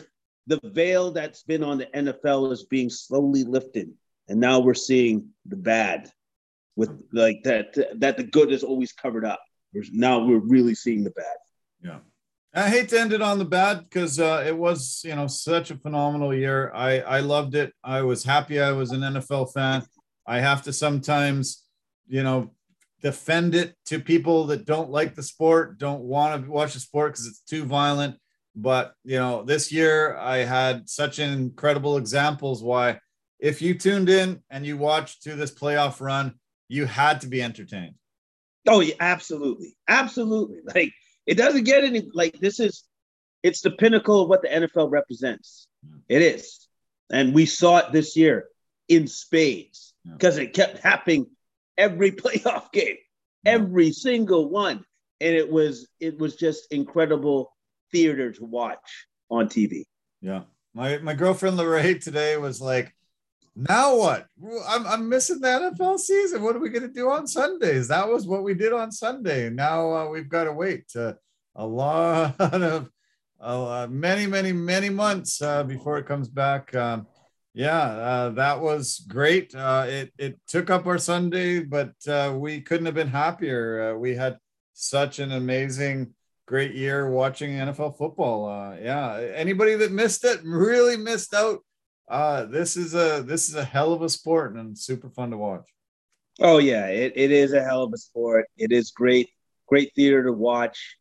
Speaker 2: the veil that's been on the NFL is being slowly lifted, and now we're seeing the bad with like that that the good is always covered up. Now we're really seeing the bad.
Speaker 1: Yeah. I hate to end it on the bad because uh, it was, you know, such a phenomenal year. I I loved it. I was happy I was an NFL fan. I have to sometimes, you know, defend it to people that don't like the sport, don't want to watch the sport because it's too violent. But you know, this year I had such incredible examples why if you tuned in and you watched to this playoff run, you had to be entertained.
Speaker 2: Oh, yeah, absolutely. Absolutely. Like it doesn't get any like this is it's the pinnacle of what the NFL represents. It is. And we saw it this year in spades
Speaker 1: Yeah.
Speaker 2: because it kept happening every playoff game,
Speaker 1: Yeah.
Speaker 2: every single one. And it was it was just incredible theater to watch on TV.
Speaker 1: Yeah. My my girlfriend Lorraine today was like, now what? I'm I'm missing the NFL season. What are we gonna do on Sundays? That was what we did on Sunday. Now uh, we've got to wait uh, a lot of uh, many many many months uh, before it comes back. Um, yeah, uh, that was great. Uh, it it took up our Sunday, but we couldn't have been happier. We had such an amazing great year watching NFL football. Uh, yeah, anybody that missed it really missed out. Uh, this is a this is a hell of a sport and super fun to watch.
Speaker 2: Oh yeah, it, it is a hell of a sport. It is great, great theater to watch.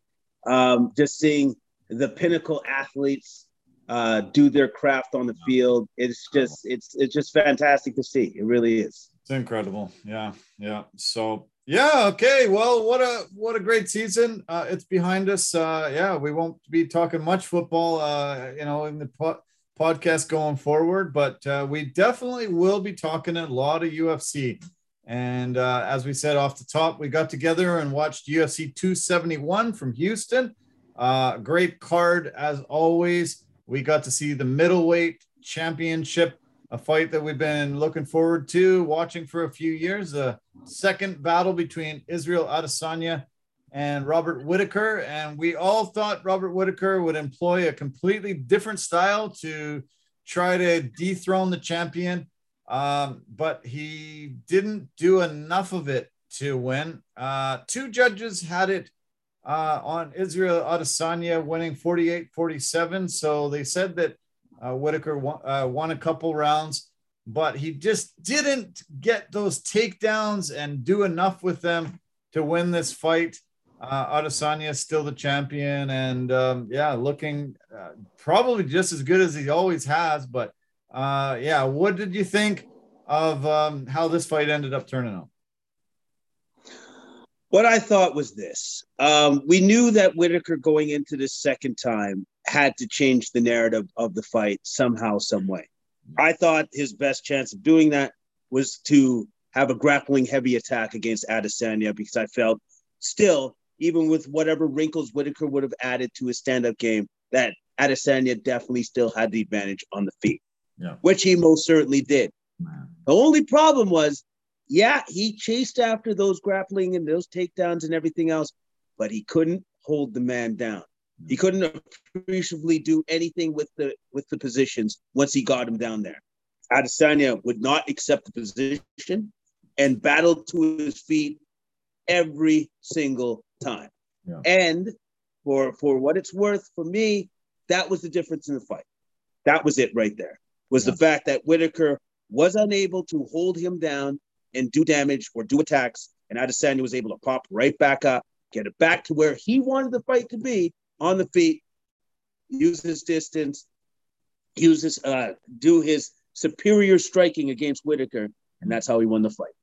Speaker 2: Um, just seeing the pinnacle athletes uh, do their craft on the field. It's just it's it's just fantastic to see. It really is.
Speaker 1: It's incredible. Yeah, yeah. So yeah, okay. Well, what a what a great season. Uh, it's behind us. Uh, yeah, we won't be talking much football. Uh, you know, in the po- podcast going forward, but uh, we definitely will be talking a lot of UFC. And uh, as we said off the top, we got together and watched UFC 271 from Houston. Uh, great card as always. We got to see the middleweight championship, a fight that we've been looking forward to watching for a few years. A second battle between Israel Adesanya and Robert Whitaker. And we all thought Robert Whitaker would employ a completely different style to try to dethrone the champion um, but he didn't do enough of it to win. Uh, two judges had it uh, on Israel Adesanya winning 48 47. So they said that uh, Whitaker won, uh, won a couple rounds, but he just didn't get those takedowns and do enough with them to win this fight. Uh, Adesanya is still the champion, and um, yeah, looking uh, probably just as good as he always has. But uh, yeah, what did you think of um, how this fight ended up turning out?
Speaker 2: What I thought was this: um, we knew that Whitaker going into this second time had to change the narrative of the fight somehow, some way. I thought his best chance of doing that was to have a grappling heavy attack against Adesanya because I felt still, even with whatever wrinkles Whitaker would have added to his stand-up game, that Adesanya definitely still had the advantage on the feet yeah. which he most certainly did. Man. The only problem was, yeah, he chased after those grappling and those takedowns and everything else, but he couldn't hold the man down. He couldn't appreciably do anything with the with the positions once he got him down there. Adesanya would not accept the position and battled to his feet every single time. Yeah. And for for what it's worth, for me, that was the difference in the fight. That was it right there was yeah. the fact that Whitaker was unable to hold him down and do damage or do attacks, and Adesanya was able to pop right back up, get it back to where he wanted the fight to be on the feet, use his distance, use his uh, do his superior striking against Whitaker, and that's how he won the fight.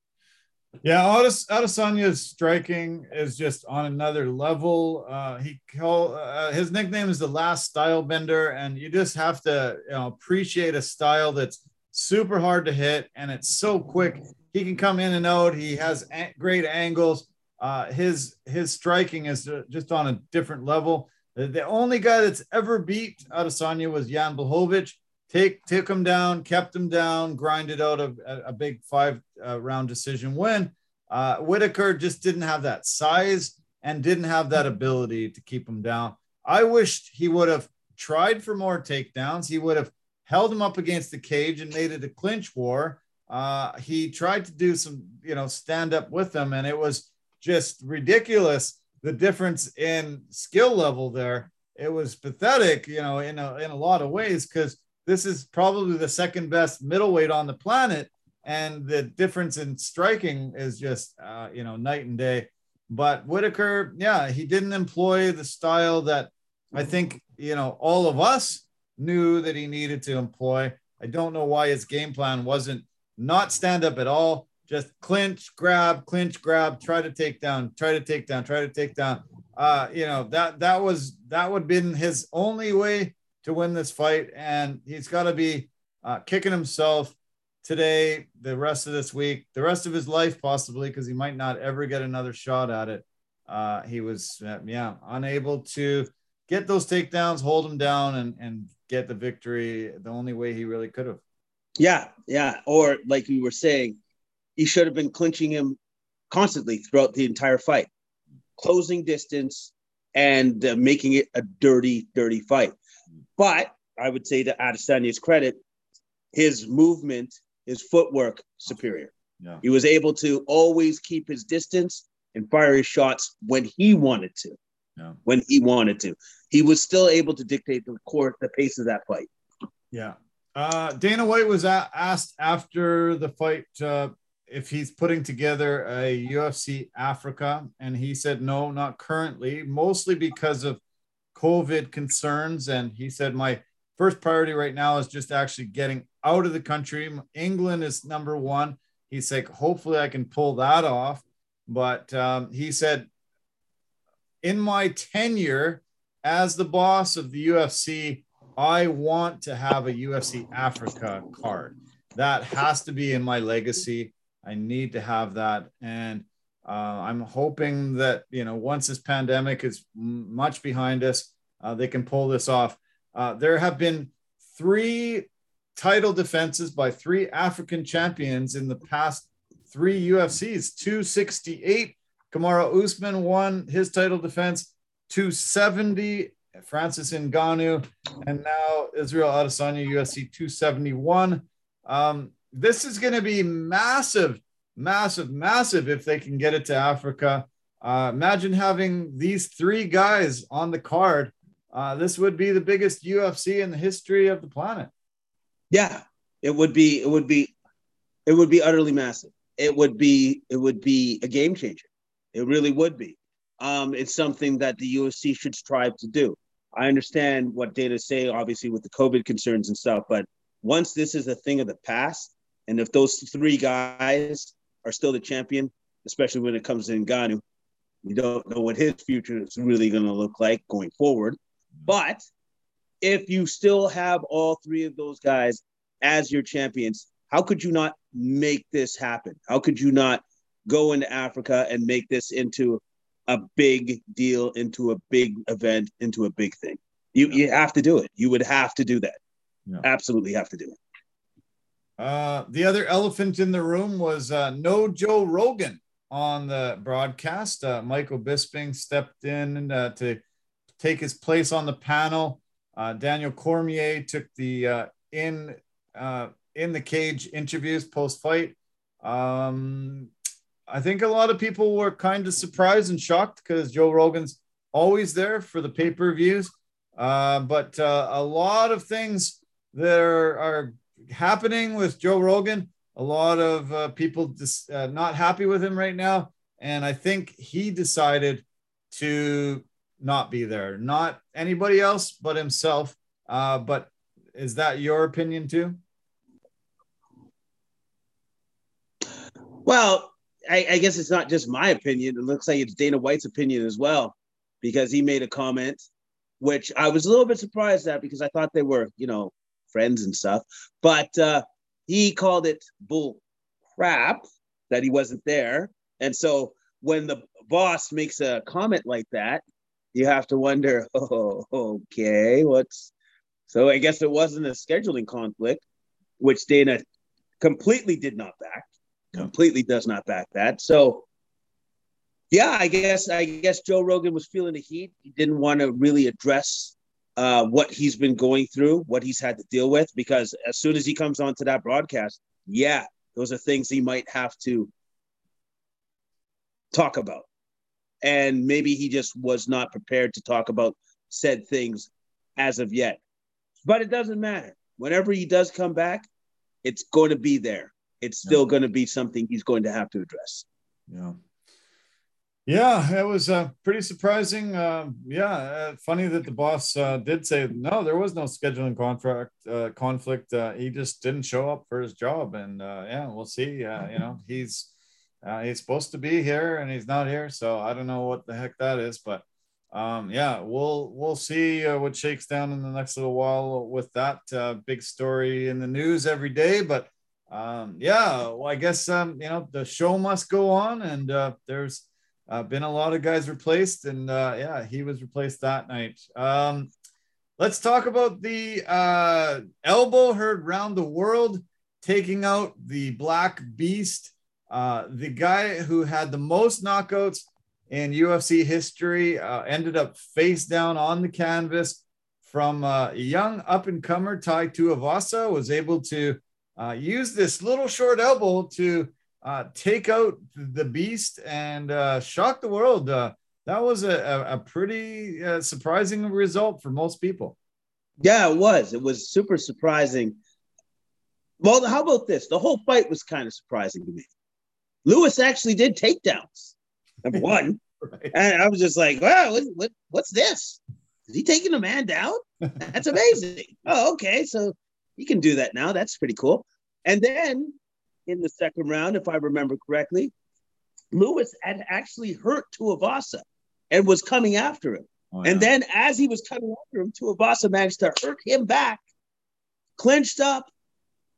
Speaker 1: Yeah, Adesanya's striking is just on another level. Uh, he call uh, his nickname is the last Stylebender, and you just have to you know, appreciate a style that's super hard to hit and it's so quick. He can come in and out. He has a- great angles. Uh, his his striking is just on a different level. The, only guy that's ever beat Adesanya was Jan Blachowicz take took him down, kept him down, grinded out a, a big five uh, round decision win. Uh, Whitaker just didn't have that size and didn't have that ability to keep him down. I wished he would have tried for more takedowns. He would have held him up against the cage and made it a clinch war. Uh, he tried to do some, you know, stand up with him, and it was just ridiculous the difference in skill level there. It was pathetic, you know, in a, in a lot of ways because this is probably the second best middleweight on the planet, and the difference in striking is just uh, you know night and day. But Whitaker, yeah, he didn't employ the style that I think you know all of us knew that he needed to employ. I don't know why his game plan wasn't not stand up at all, just clinch, grab, clinch, grab, try to take down, try to take down, try to take down. Uh, you know that that was that would have been his only way to win this fight, and he's got to be uh, kicking himself today, the rest of this week, the rest of his life, possibly, because he might not ever get another shot at it. Uh, he was, uh, yeah, unable to get those takedowns, hold him down, and and get the victory the only way he really could have.
Speaker 2: Yeah, yeah. Or like we were saying, he should have been clinching him constantly throughout the entire fight, closing distance and uh, making it a dirty, dirty fight. But I would say to Adesanya's credit, his movement, his footwork superior. Yeah. He was able to always keep his distance and fire his shots when he wanted to.
Speaker 1: yeah.
Speaker 2: when he wanted to. He was still able to dictate the court, the pace of that fight.
Speaker 1: Yeah. Uh, Dana White was a- asked after the fight uh, if he's putting together a UFC Africa, and he said no, not currently, mostly because of COVID concerns. And he said, My first priority right now is just actually getting out of the country. England is number one. He's like, hopefully I can pull that off. But um, he said, in my tenure as the boss of the UFC, I want to have a UFC Africa card. That has to be in my legacy. I need to have that. And uh, I'm hoping that, you know, once this pandemic is much behind us, uh, they can pull this off. Uh, there have been three title defenses by three African champions in the past three UFCs 268. Kamaru Usman won his title defense, 270. Francis Ngannou, and now Israel Adesanya, UFC 271. Um, this is going to be massive, massive, massive if they can get it to Africa. Uh, imagine having these three guys on the card. Uh, this would be the biggest UFC in the history of the planet.
Speaker 2: Yeah, it would be. It would be. It would be utterly massive. It would be. It would be a game changer. It really would be. Um, it's something that the UFC should strive to do. I understand what Dana say, obviously with the COVID concerns and stuff, but once this is a thing of the past, and if those three guys are still the champion, especially when it comes to Ngannou, you don't know what his future is really going to look like going forward. But if you still have all three of those guys as your champions, how could you not make this happen? How could you not go into Africa and make this into a big deal, into a big event, into a big thing? You you have to do it. You would have to do that.
Speaker 1: Yeah.
Speaker 2: Absolutely have to do it.
Speaker 1: Uh, the other elephant in the room was uh, no Joe Rogan on the broadcast. Uh, Michael Bisping stepped in uh, to take his place on the panel. Uh, Daniel Cormier took the uh, in uh, in the cage interviews post fight. Um, I think a lot of people were kind of surprised and shocked because Joe Rogan's always there for the pay per views. Uh, but uh, a lot of things that are, are, happening with Joe Rogan. A lot of uh, people just uh, not happy with him right now, and I think he decided to not be there. Not anybody else but himself. Uh, but is that your opinion too?
Speaker 2: Well, I, I, guess it's not just my opinion. It looks like it's Dana White's opinion as well, because he made a comment, which I was a little bit surprised at because I thought they were, you know, friends and stuff. But uh, he called it bull crap that he wasn't there. And so when the boss makes a comment like that, you have to wonder, oh, okay, what's so I guess it wasn't a scheduling conflict, which Dana completely did not back, completely does not back that. So yeah, I guess I guess Joe Rogan was feeling the heat. He didn't want to really address uh, what he's been going through, what he's had to deal with, because as soon as he comes onto that broadcast, yeah, those are things he might have to talk about and maybe he just was not prepared to talk about said things as of yet. But it doesn't matter. Whenever he does come back, it's going to be there. It's still yeah. going to be something he's going to have to address.
Speaker 1: Yeah. Yeah, it was uh, pretty surprising. Uh, yeah, uh, funny that the boss uh, did say no. There was no scheduling contract uh, conflict. Uh, he just didn't show up for his job, and yeah, we'll see. you know, he's uh, he's supposed to be here and he's not here, so I don't know what the heck that is. But um, yeah, we'll we'll see uh, what shakes down in the next little while with that uh, big story in the news every day. But um, yeah, well, I guess um, you know the show must go on, and uh, there's uh, been a lot of guys replaced, and uh, yeah, he was replaced that night. Um, let's talk about the uh, elbow heard round the world taking out the Black Beast. Uh, the guy who had the most knockouts in UFC history uh, ended up face down on the canvas from uh, a young up and comer, Tai Tuivasa, was able to use this little short elbow to uh, take out the beast and shock the world. that was a, a, a pretty uh, surprising result for most people.
Speaker 2: Yeah, it was. It was super surprising. Well, how about this? The whole fight was kind of surprising to me. Lewis actually did takedowns. Number one. right. And I was just like, wow, what, what, what's this? Is he taking a man down? That's amazing. oh, okay. So he can do that now. That's pretty cool. And then in the second round, if I remember correctly, Lewis had actually hurt Tuivasa and was coming after him. Oh, yeah. And then as he was coming after him, Tuivasa managed to hurt him back, clinched up,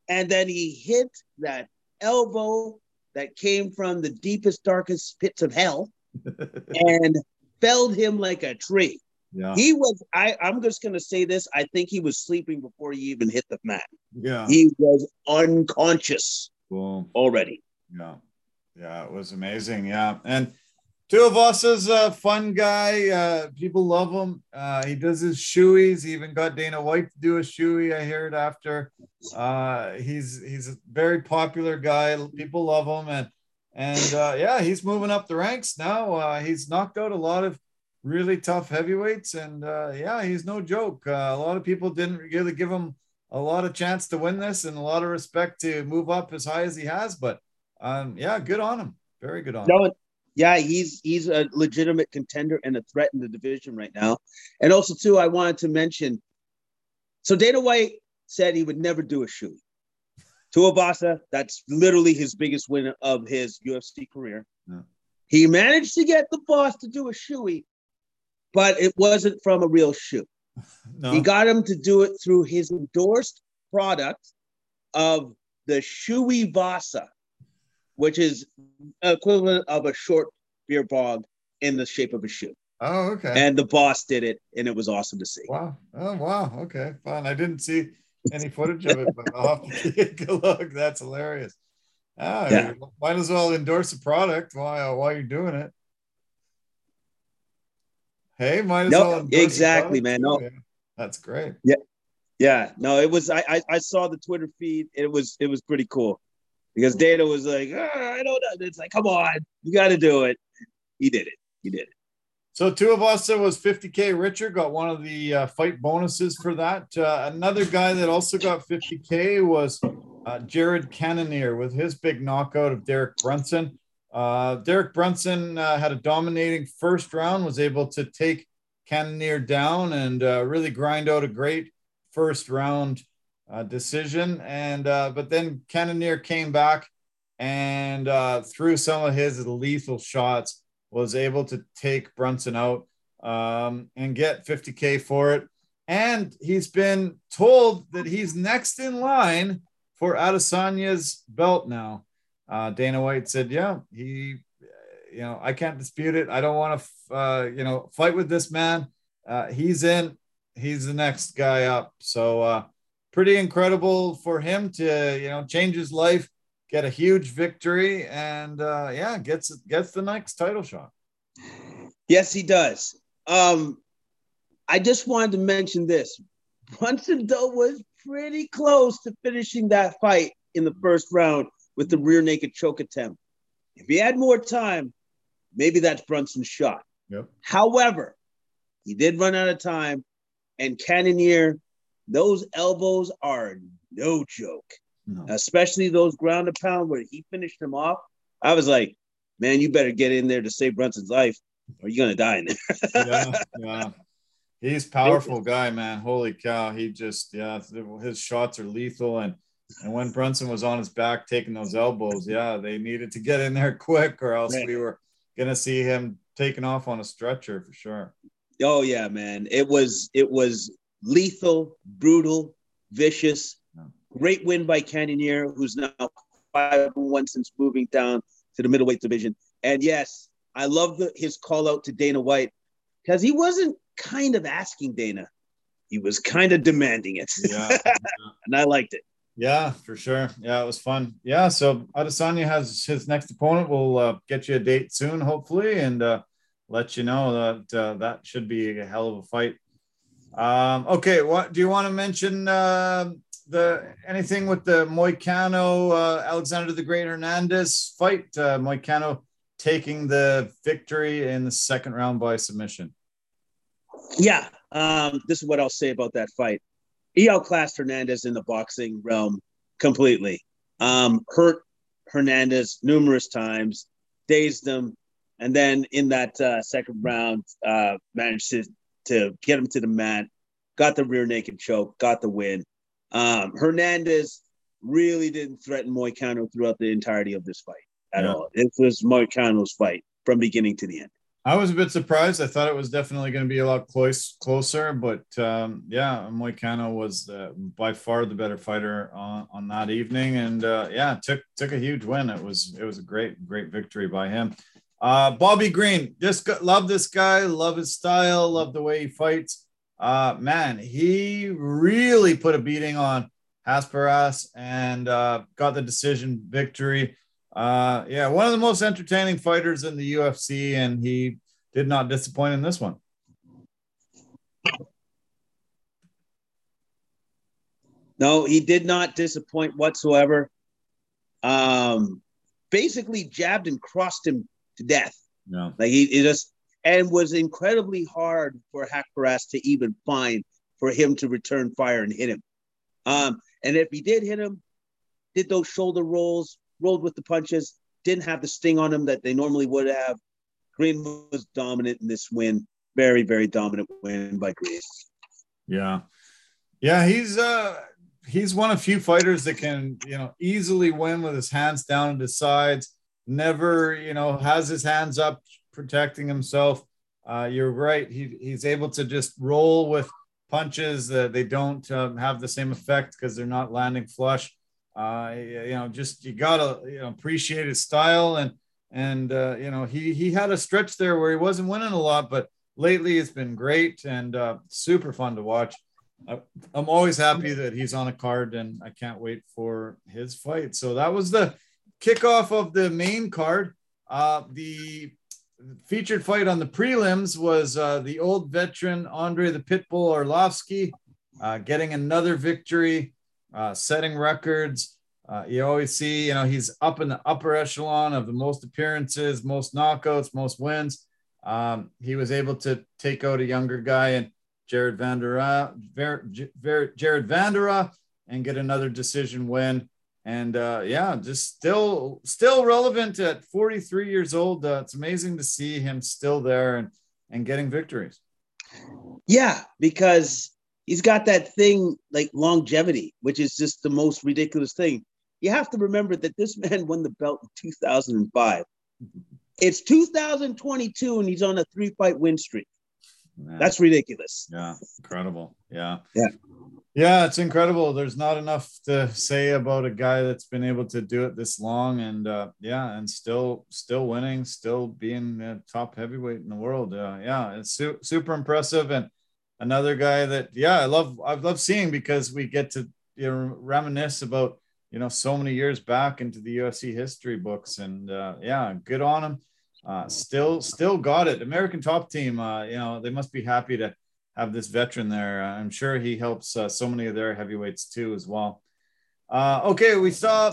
Speaker 2: and then he hit that elbow that came from the deepest, darkest pits of hell and felled him like a tree. Yeah. He was, I, I'm just going to say this. I think he was sleeping before he even hit the mat.
Speaker 1: Yeah.
Speaker 2: He was unconscious
Speaker 1: Boom.
Speaker 2: already.
Speaker 1: Yeah. Yeah. It was amazing. Yeah. And, Tuivasa is a fun guy. Uh, people love him. Uh, he does his shoeies. He even got Dana White to do a shoey. I heard after. Uh, he's he's a very popular guy. People love him, and and uh, yeah, he's moving up the ranks now. Uh, he's knocked out a lot of really tough heavyweights, and uh, yeah, he's no joke. a lot of people didn't really give him a lot of chance to win this, and a lot of respect to move up as high as he has. But um, yeah, good on him. Very good on
Speaker 2: no,
Speaker 1: him
Speaker 2: yeah, he's he's a legitimate contender and a threat in the division right now. And also, too, I wanted to mention. So Dana White said he would never do a shoe. Tuivasa, that's literally his biggest win of his UFC career. Yeah. He managed to get the boss to do a shoey, but it wasn't from a real shoe. No. He got him to do it through his endorsed product of the Shoey Vasa which is equivalent of a short beer bog in the shape of a shoe.
Speaker 1: Oh, okay.
Speaker 2: And the boss did it, and it was awesome to see.
Speaker 1: Wow. Oh, wow. Okay, fine. I didn't see any footage of it, but I'll have to take a look. That's hilarious. Ah, yeah. might as well endorse the product while while you're doing it. Hey, might as
Speaker 2: nope,
Speaker 1: well.
Speaker 2: Exactly, man. No,
Speaker 1: that's great.
Speaker 2: Yeah, yeah. No, it was. I, I I saw the Twitter feed. It was it was pretty cool because Dana was like, oh, I don't know. It's like, come on, you got to do it. He did it. He did it.
Speaker 1: So Tuivasa was 50k richer, got one of the uh, fight bonuses for that. Uh, another guy that also got 50k was uh, Jared Cannonier with his big knockout of Derek Brunson. Uh, Derek Brunson uh, had a dominating first round, was able to take Cannonier down and uh, really grind out a great first round uh, decision. And uh, but then Cannonier came back and uh, through some of his lethal shots was able to take Brunson out um, and get 50k for it. And he's been told that he's next in line for Adesanya's belt now. Uh, Dana White said, "Yeah, he, you know, I can't dispute it. I don't want to, uh, you know, fight with this man. Uh, he's in. He's the next guy up. So uh, pretty incredible for him to you know change his life, get a huge victory, and uh, yeah, gets gets the next title shot.
Speaker 2: Yes, he does. Um, I just wanted to mention this. Though was pretty close to finishing that fight in the first round with the rear naked choke attempt. If he had more time, maybe that's Brunson's shot.
Speaker 1: Yep.
Speaker 2: However, he did run out of time, and Cannonier those elbows are no joke, no. especially those ground and pound where he finished him off. I was like, man, you better get in there to save Brunson's life, or you're gonna die in there.
Speaker 1: yeah, yeah. He's powerful guy, man. Holy cow. He just yeah, his shots are lethal. And and when Brunson was on his back taking those elbows, yeah, they needed to get in there quick, or else right. we were gonna see him taken off on a stretcher for sure.
Speaker 2: Oh yeah, man. It was it was lethal, brutal, vicious. Great win by Cannonier, who's now five one since moving down to the middleweight division. And yes, I love the, his call out to Dana White because he wasn't kind of asking Dana, he was kind of demanding it. Yeah, yeah. and I liked it.
Speaker 1: Yeah, for sure. Yeah, it was fun. Yeah, so Adesanya has his next opponent. We'll uh, get you a date soon, hopefully, and uh, let you know that uh, that should be a hell of a fight. Um, okay, what do you want to mention? Uh, the anything with the Moicano uh, Alexander the Great Hernandez fight? Uh, Moicano taking the victory in the second round by submission.
Speaker 2: Yeah, um, this is what I'll say about that fight. He outclassed Hernandez in the boxing realm completely. Um, hurt Hernandez numerous times, dazed him, and then in that uh, second round, uh, managed to, to get him to the mat, got the rear naked choke, got the win. Um, Hernandez really didn't threaten Moicano throughout the entirety of this fight at yeah. all. It was Moicano's fight from beginning to the end.
Speaker 1: I was a bit surprised. I thought it was definitely going to be a lot close, closer, but um, yeah, Moicano was uh, by far the better fighter on, on that evening, and uh, yeah, took took a huge win. It was it was a great great victory by him. Uh, Bobby Green, just love this guy, love his style, love the way he fights. Uh, man, he really put a beating on Haqparast and uh, got the decision victory. Uh, yeah, one of the most entertaining fighters in the UFC, and he did not disappoint in this one.
Speaker 2: No, he did not disappoint whatsoever. Um, basically jabbed and crossed him to death.
Speaker 1: Yeah.
Speaker 2: Like he, he just and was incredibly hard for Haqparast to even find for him to return fire and hit him. Um, and if he did hit him, did those shoulder rolls, rolled with the punches, didn't have the sting on him that they normally would have. Green was dominant in this win. Very, very dominant win by Green.
Speaker 1: Yeah. Yeah, he's uh he's one of few fighters that can, you know, easily win with his hands down to his sides, never, you know, has his hands up protecting himself. Uh, you're right. He, he's able to just roll with punches that they don't um, have the same effect because they're not landing flush uh, you know, just you gotta you know appreciate his style and and uh, you know he he had a stretch there where he wasn't winning a lot, but lately it's been great and uh, super fun to watch. I, I'm always happy that he's on a card, and I can't wait for his fight. So that was the kickoff of the main card. Uh, the featured fight on the prelims was uh, the old veteran Andre the Pitbull Arlovski uh, getting another victory uh, setting records. Uh, you always see, you know, he's up in the upper echelon of the most appearances, most knockouts, most wins. Um, he was able to take out a younger guy and Jared Vanderaa, Jared Vanderaa, and get another decision win. And uh, yeah, just still still relevant at 43 years old. Uh, it's amazing to see him still there and and getting victories.
Speaker 2: Yeah, because he's got that thing like longevity, which is just the most ridiculous thing. You have to remember that this man won the belt in 2005. It's 2022 and he's on a three fight win streak. Man. That's ridiculous.
Speaker 1: Yeah, incredible. Yeah.
Speaker 2: Yeah.
Speaker 1: Yeah, it's incredible. There's not enough to say about a guy that's been able to do it this long, and uh, yeah, and still, still winning, still being a top heavyweight in the world. Uh, yeah, it's su- super impressive, and another guy that yeah, I love I love seeing because we get to you know reminisce about you know so many years back into the UFC history books and uh, yeah, good on him. Uh, still still got it. American Top Team, uh, you know, they must be happy to have this veteran there. Uh, I'm sure he helps uh, so many of their heavyweights too as well. Uh, okay, we saw a,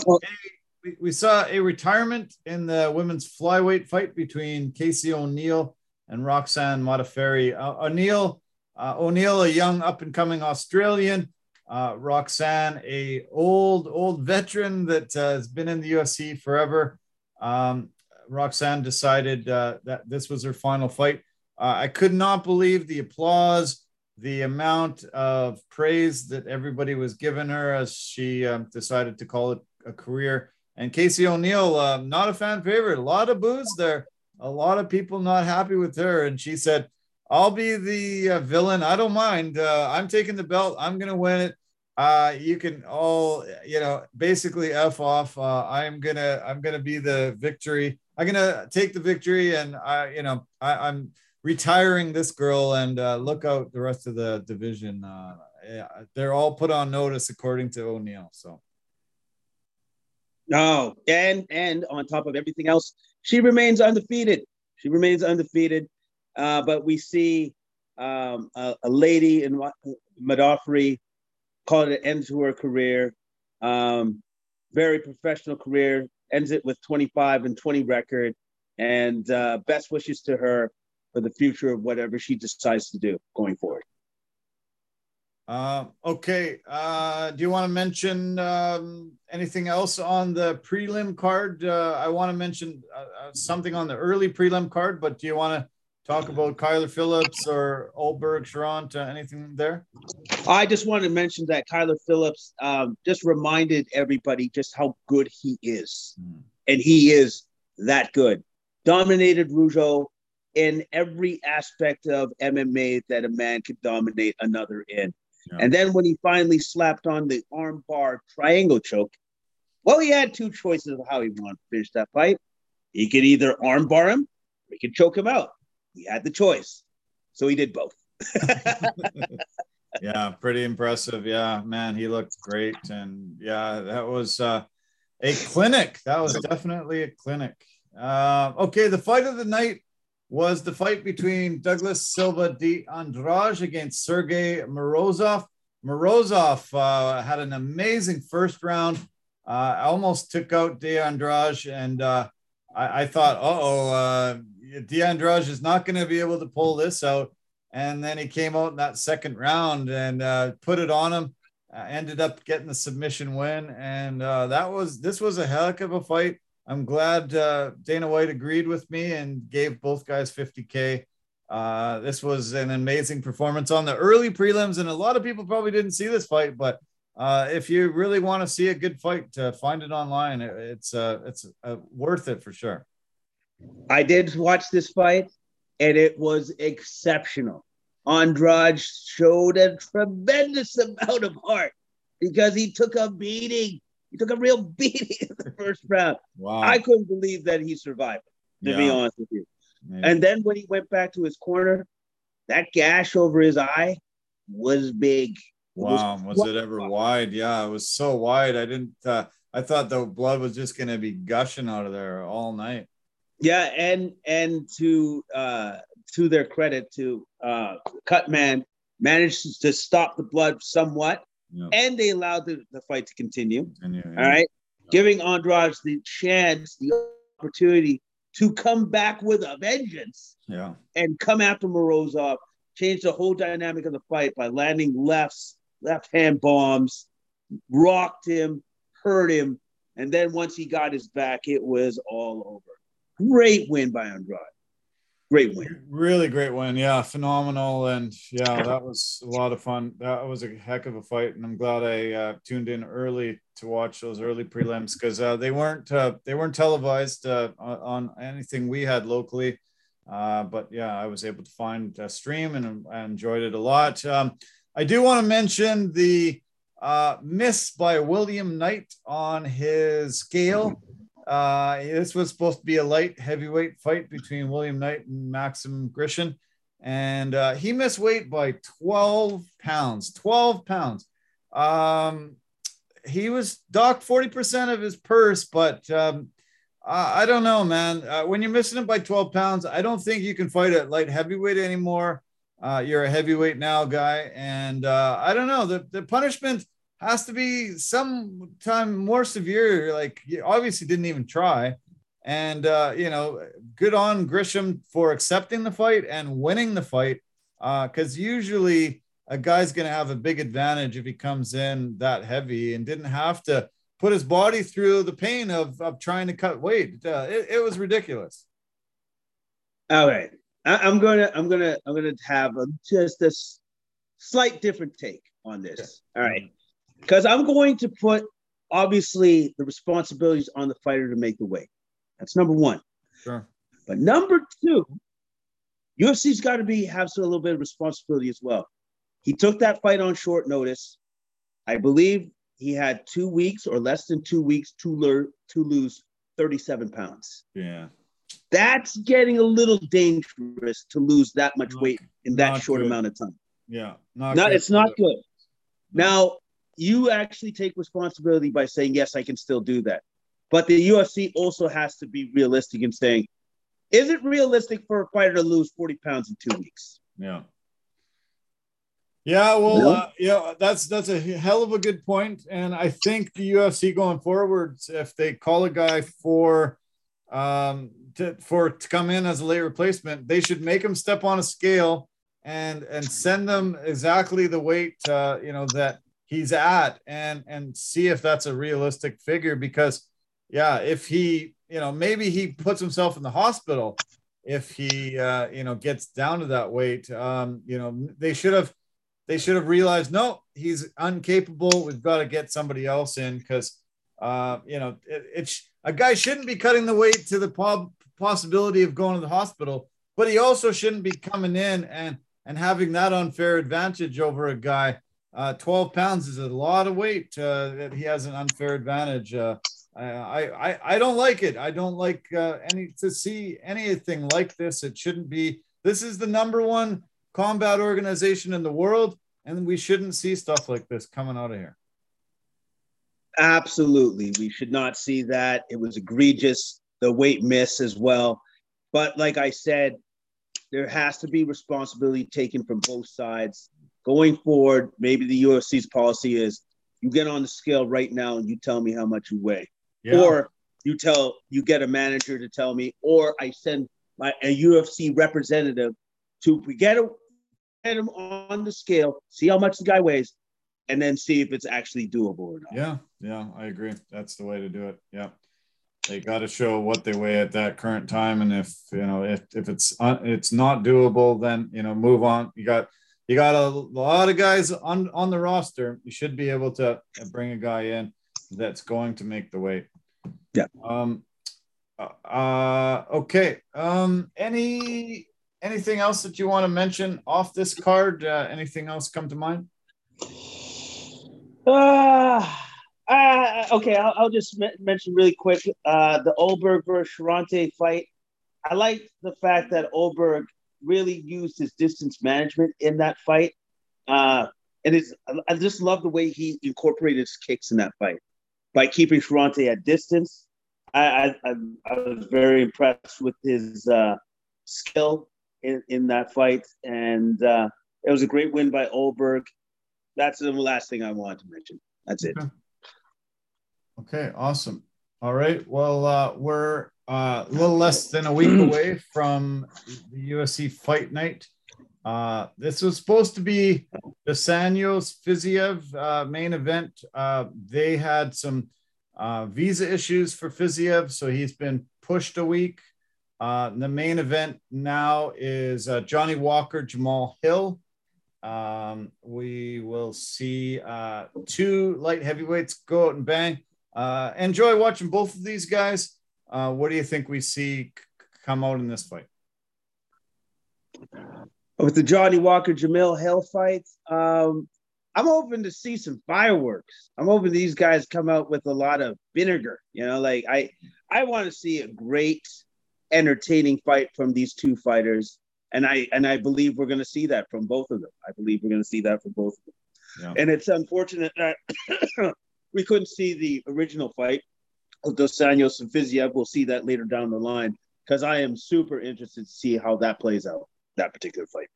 Speaker 1: we, we saw a retirement in the women's flyweight fight between Casey O'Neill and Roxanne Modafferi. Uh, O'Neill uh, O'Neill, a young up and coming Australian. Uh, Roxanne, a old old veteran that uh, has been in the UFC forever. Um, Roxanne decided uh, that this was her final fight. Uh, I could not believe the applause, the amount of praise that everybody was giving her as she um, decided to call it a career. And Casey O'Neill, uh, not a fan favorite, a lot of boos there, a lot of people not happy with her. And she said, I'll be the uh, villain. I don't mind. Uh, I'm taking the belt. I'm gonna win it. Uh, you can all, you know, basically f off. Uh, I'm gonna, I'm gonna be the victory. I'm gonna take the victory, and I, you know, I, am retiring this girl. And uh, look out the rest of the division. Uh, yeah, they're all put on notice according to O'Neill. So.
Speaker 2: No, and and on top of everything else, she remains undefeated. She remains undefeated. Uh, but we see um, a, a, lady in Modafferi called it an end to her career. Um, very professional career, ends it with 25 and 20 record. And uh, best wishes to her for the future of whatever she decides to do going forward.
Speaker 1: Uh, okay. Uh, do you want to mention um, anything else on the prelim card? Uh, I want to mention uh, uh, something on the early prelim card, but do you want to talk about Kyler Phillips or Ulberg, Cherant, uh, anything there?
Speaker 2: I just wanted to mention that Kyler Phillips um, just reminded everybody just how good he is. Mm. And he is that good. Dominated Rojo in every aspect of MMA that a man could dominate another in. Yeah. And then when he finally slapped on the armbar triangle choke, well, he had two choices of how he wanted to finish that fight. He could either armbar him or he could choke him out. He had the choice. So he did both.
Speaker 1: yeah, pretty impressive. Yeah, man, he looked great. And yeah, that was uh, a clinic. That was definitely a clinic. Uh, okay, the fight of the night was the fight between Douglas Silva de Andrade against Sergey Morozov. Morozov uh, had an amazing first round. Uh, almost took out de Andrade, and uh, I, I, thought, uh oh, de Andrade is not going to be able to pull this out. And then he came out in that second round and uh, put it on him. Uh, ended up getting the submission win, and uh, that was this was a heck of a fight. I'm glad uh, Dana White agreed with me and gave both guys 50K. Uh, this was an amazing performance on the early prelims, and a lot of people probably didn't see this fight, but uh, if you really want to see a good fight, uh, find it online. It, it's uh, it's worth it for sure.
Speaker 2: I did watch this fight, and it was exceptional. Andrade showed a tremendous amount of heart because he took a beating he took a real beating in the first round. Wow. I couldn't believe that he survived, to yeah. be honest with you. Maybe. And then when he went back to his corner, that gash over his eye was big.
Speaker 1: Wow, was, was it ever wide? Yeah, it was so wide. I didn't. Uh, I thought the blood was just going to be gushing out of there all night.
Speaker 2: Yeah, and and to uh, to their credit, to uh, Cutman managed to stop the blood somewhat, and they allowed the, the fight to continue. continue yeah. All right, giving Andrade the chance, the opportunity to come back with a vengeance.
Speaker 1: Yeah,
Speaker 2: and come after Morozov, change the whole dynamic of the fight by landing lefts, left hand bombs, rocked him, hurt him, and then once he got his back, it was all over. Great win by Andrade great win.
Speaker 1: Really great win. Yeah, phenomenal. And yeah, that was a lot of fun. That was a heck of a fight, and I'm glad I uh, tuned in early to watch those early prelims because uh, they weren't uh, they weren't televised uh, on anything we had locally. Uh, but yeah, I was able to find a stream and I enjoyed it a lot. Um, I do want to mention the uh, miss by William Knight on his scale. Uh, this was supposed to be a light heavyweight fight between William Knight and Maxim Grishin, and uh, he missed weight by 12 pounds. 12 pounds. Um, he was docked 40% of his purse, but um, I don't know, man. Uh, when you're missing it by 12 pounds, I don't think you can fight at light heavyweight anymore. Uh, you're a heavyweight now guy, and uh, I don't know the the punishment has to be sometime more severe. Like you obviously didn't even try. And uh, you know, good on Grishin for accepting the fight and winning the fight. Uh, because uh, usually a guy's going to have a big advantage if he comes in that heavy and didn't have to put his body through the pain of, of trying to cut weight. Uh, it, it was ridiculous.
Speaker 2: All right, I, am gonna I'm gonna I'm gonna have a, just a slight different take on this. All right because I'm going to put obviously the responsibilities on the fighter to make the weight. That's number one.
Speaker 1: Sure.
Speaker 2: But number two, UFC's got to be have some, a little bit of responsibility as well. He took that fight on short notice. I believe he had two weeks or less than two weeks to learn to lose 37 pounds.
Speaker 1: Yeah.
Speaker 2: That's getting a little dangerous to lose that much not, weight in that short good. amount of time.
Speaker 1: Yeah.
Speaker 2: Not, not it's not good. Now, you actually take responsibility by saying, yes, I can still do that. But the UFC also has to be realistic in saying, is it realistic for a fighter to lose 40 pounds in two weeks?
Speaker 1: Yeah. Yeah, well, no? uh, yeah, that's that's a hell of a good point, and I think the UFC going forward, if they call a guy for um, to, for to come in as a late replacement, they should make him step on a scale and and send them exactly the weight uh, you know that he's at and and see if that's a realistic figure because yeah if he you know maybe he puts himself in the hospital if he uh, you know gets down to that weight um, you know they should have they should have realized no he's incapable we've got to get somebody else in because uh, you know it, it's a guy shouldn't be cutting the weight to the po- possibility of going to the hospital but he also shouldn't be coming in and and having that unfair advantage over a guy. Uh, 12 pounds is a lot of weight uh, that he has an unfair advantage. Uh, I, I, I don't like it. I don't like uh, any to see anything like this. It shouldn't be. This is the number one combat organization in the world, and we shouldn't see stuff like this coming out of here.
Speaker 2: Absolutely, we should not see that. It was egregious. The weight miss as well, but like I said, there has to be responsibility taken from both sides. Going forward, maybe the UFC's policy is you get on the scale right now and you tell me how much you weigh. Yeah. Or you tell you get a manager to tell me, or I send my a UFC representative to get, a, get him on the scale, see how much the guy weighs, and then see if it's actually doable or not.
Speaker 1: Yeah, yeah, I agree. That's the way to do it. Yeah they got to show what they weigh at that current time and if you know if, if it's uh, it's not doable then you know move on you got you got a lot of guys on on the roster. You should be able to bring a guy in that's going to make the weight.
Speaker 2: Yeah.
Speaker 1: Um uh okay. Um any anything else that you want to mention off this card? Uh, anything else come to mind?
Speaker 2: Uh uh, okay, I'll, I'll just m- mention really quick uh, the Ulberg versus Cherant fight. I like the fact that Ulberg really used his distance management in that fight. Uh, and it's, I just love the way he incorporated his kicks in that fight by keeping Cherant at distance. I, I, I was very impressed with his uh, skill in, in that fight. And uh, it was a great win by Ulberg. That's the last thing I wanted to mention. That's it.
Speaker 1: Okay. Okay, awesome. All right. Well, uh, we're uh, a little less than a week away from the UFC Fight Night. Uh, this was supposed to be Dos Anjos Fiziev uh, main event. Uh, they had some uh, visa issues for Fiziev, so he's been pushed a week. Uh, the main event now is uh, Johnny Walker, Jamahal Hill. Um, we will see uh, two light heavyweights go out and bang. Uh, enjoy watching both of these guys. Uh, what do you think we see come out in this fight?
Speaker 2: With the Johnny Walker Jamahal Hill fight, um, I'm hoping to see some fireworks. I'm hoping these guys come out with a lot of vinegar. You know, like I, I want to see a great, entertaining fight from these two fighters, and I and I believe we're going to see that from both of them. I believe we're going to see that from both of them. Yeah. And it's unfortunate that we couldn't see the original fight Dos Anjos and Fiziev. We'll see that later down the line because I am super interested to see how that plays out, that particular fight.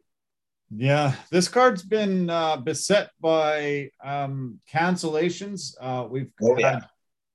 Speaker 1: Yeah, this card's been uh, beset by um, cancellations. Uh, we've oh, had,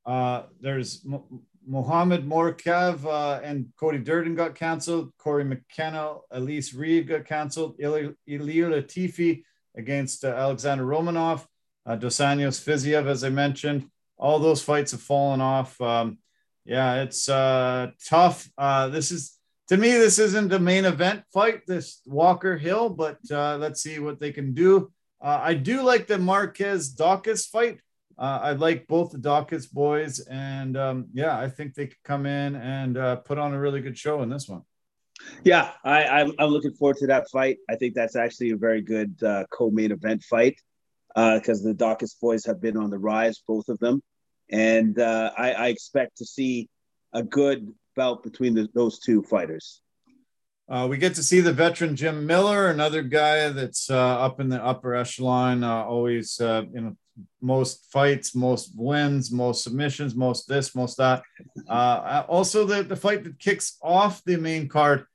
Speaker 1: yeah. uh, there's M- Mohamed Mourkiev uh, and Cody Durden got canceled. Cory McKenna, Elise Reed got canceled. Ilir Latifi against uh, Alexander Romanov uh, Dos Anjos Fiziev, as I mentioned. All those fights have fallen off. Um, yeah, it's uh, tough. Uh, this is to me, this isn't a main event fight. This Walker Hill, but uh, let's see what they can do. Uh, I do like the Marquez Daukaus fight. Uh, I like both the Daukaus boys, and um, yeah, I think they could come in and uh, put on a really good show in this one.
Speaker 2: Yeah, I, I'm, I'm looking forward to that fight. I think that's actually a very good co-main event fight because uh, the Daukaus boys have been on the rise, both of them, and uh, I, I, expect to see a good bout between the, those two fighters.
Speaker 1: Uh, we get to see the veteran Jim Miller, another guy that's uh, up in the upper echelon, uh, always uh, you know most fights, most wins, most submissions, most this, most that. also, the the fight that kicks off the main card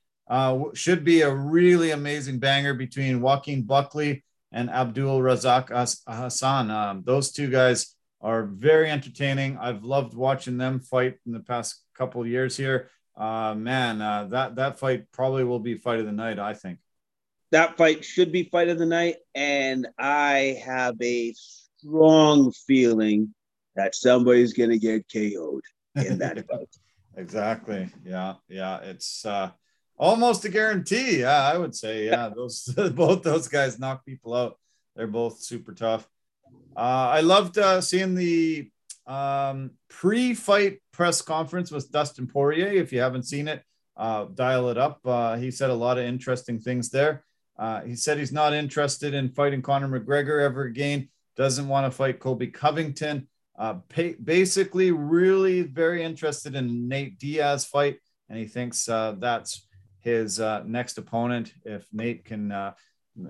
Speaker 1: should be a really amazing banger between Joaquin Buckley and Abdul Razak Alhassan. Um, those two guys are very entertaining. I've loved watching them fight in the past couple years here. Uh, man, uh, that that fight probably will be fight of the night. I think
Speaker 2: that fight should be fight of the night, and I have a strong feeling that somebody's going to get KO'd in that fight.
Speaker 1: Exactly. Yeah. Yeah. It's uh, almost a guarantee. Yeah, I would say. Yeah, those both those guys knock people out. They're both super tough. Uh, I loved uh, seeing the um, pre-fight press conference with Dustin Poirier. If you haven't seen it, uh, dial it up. Uh, he said a lot of interesting things there. Uh, he said he's not interested in fighting Conor McGregor ever again. Doesn't want to fight Colby Covington. Uh, pay, basically, really very interested in Nate Diaz fight, and he thinks uh, that's his uh, next opponent. If Nate can uh,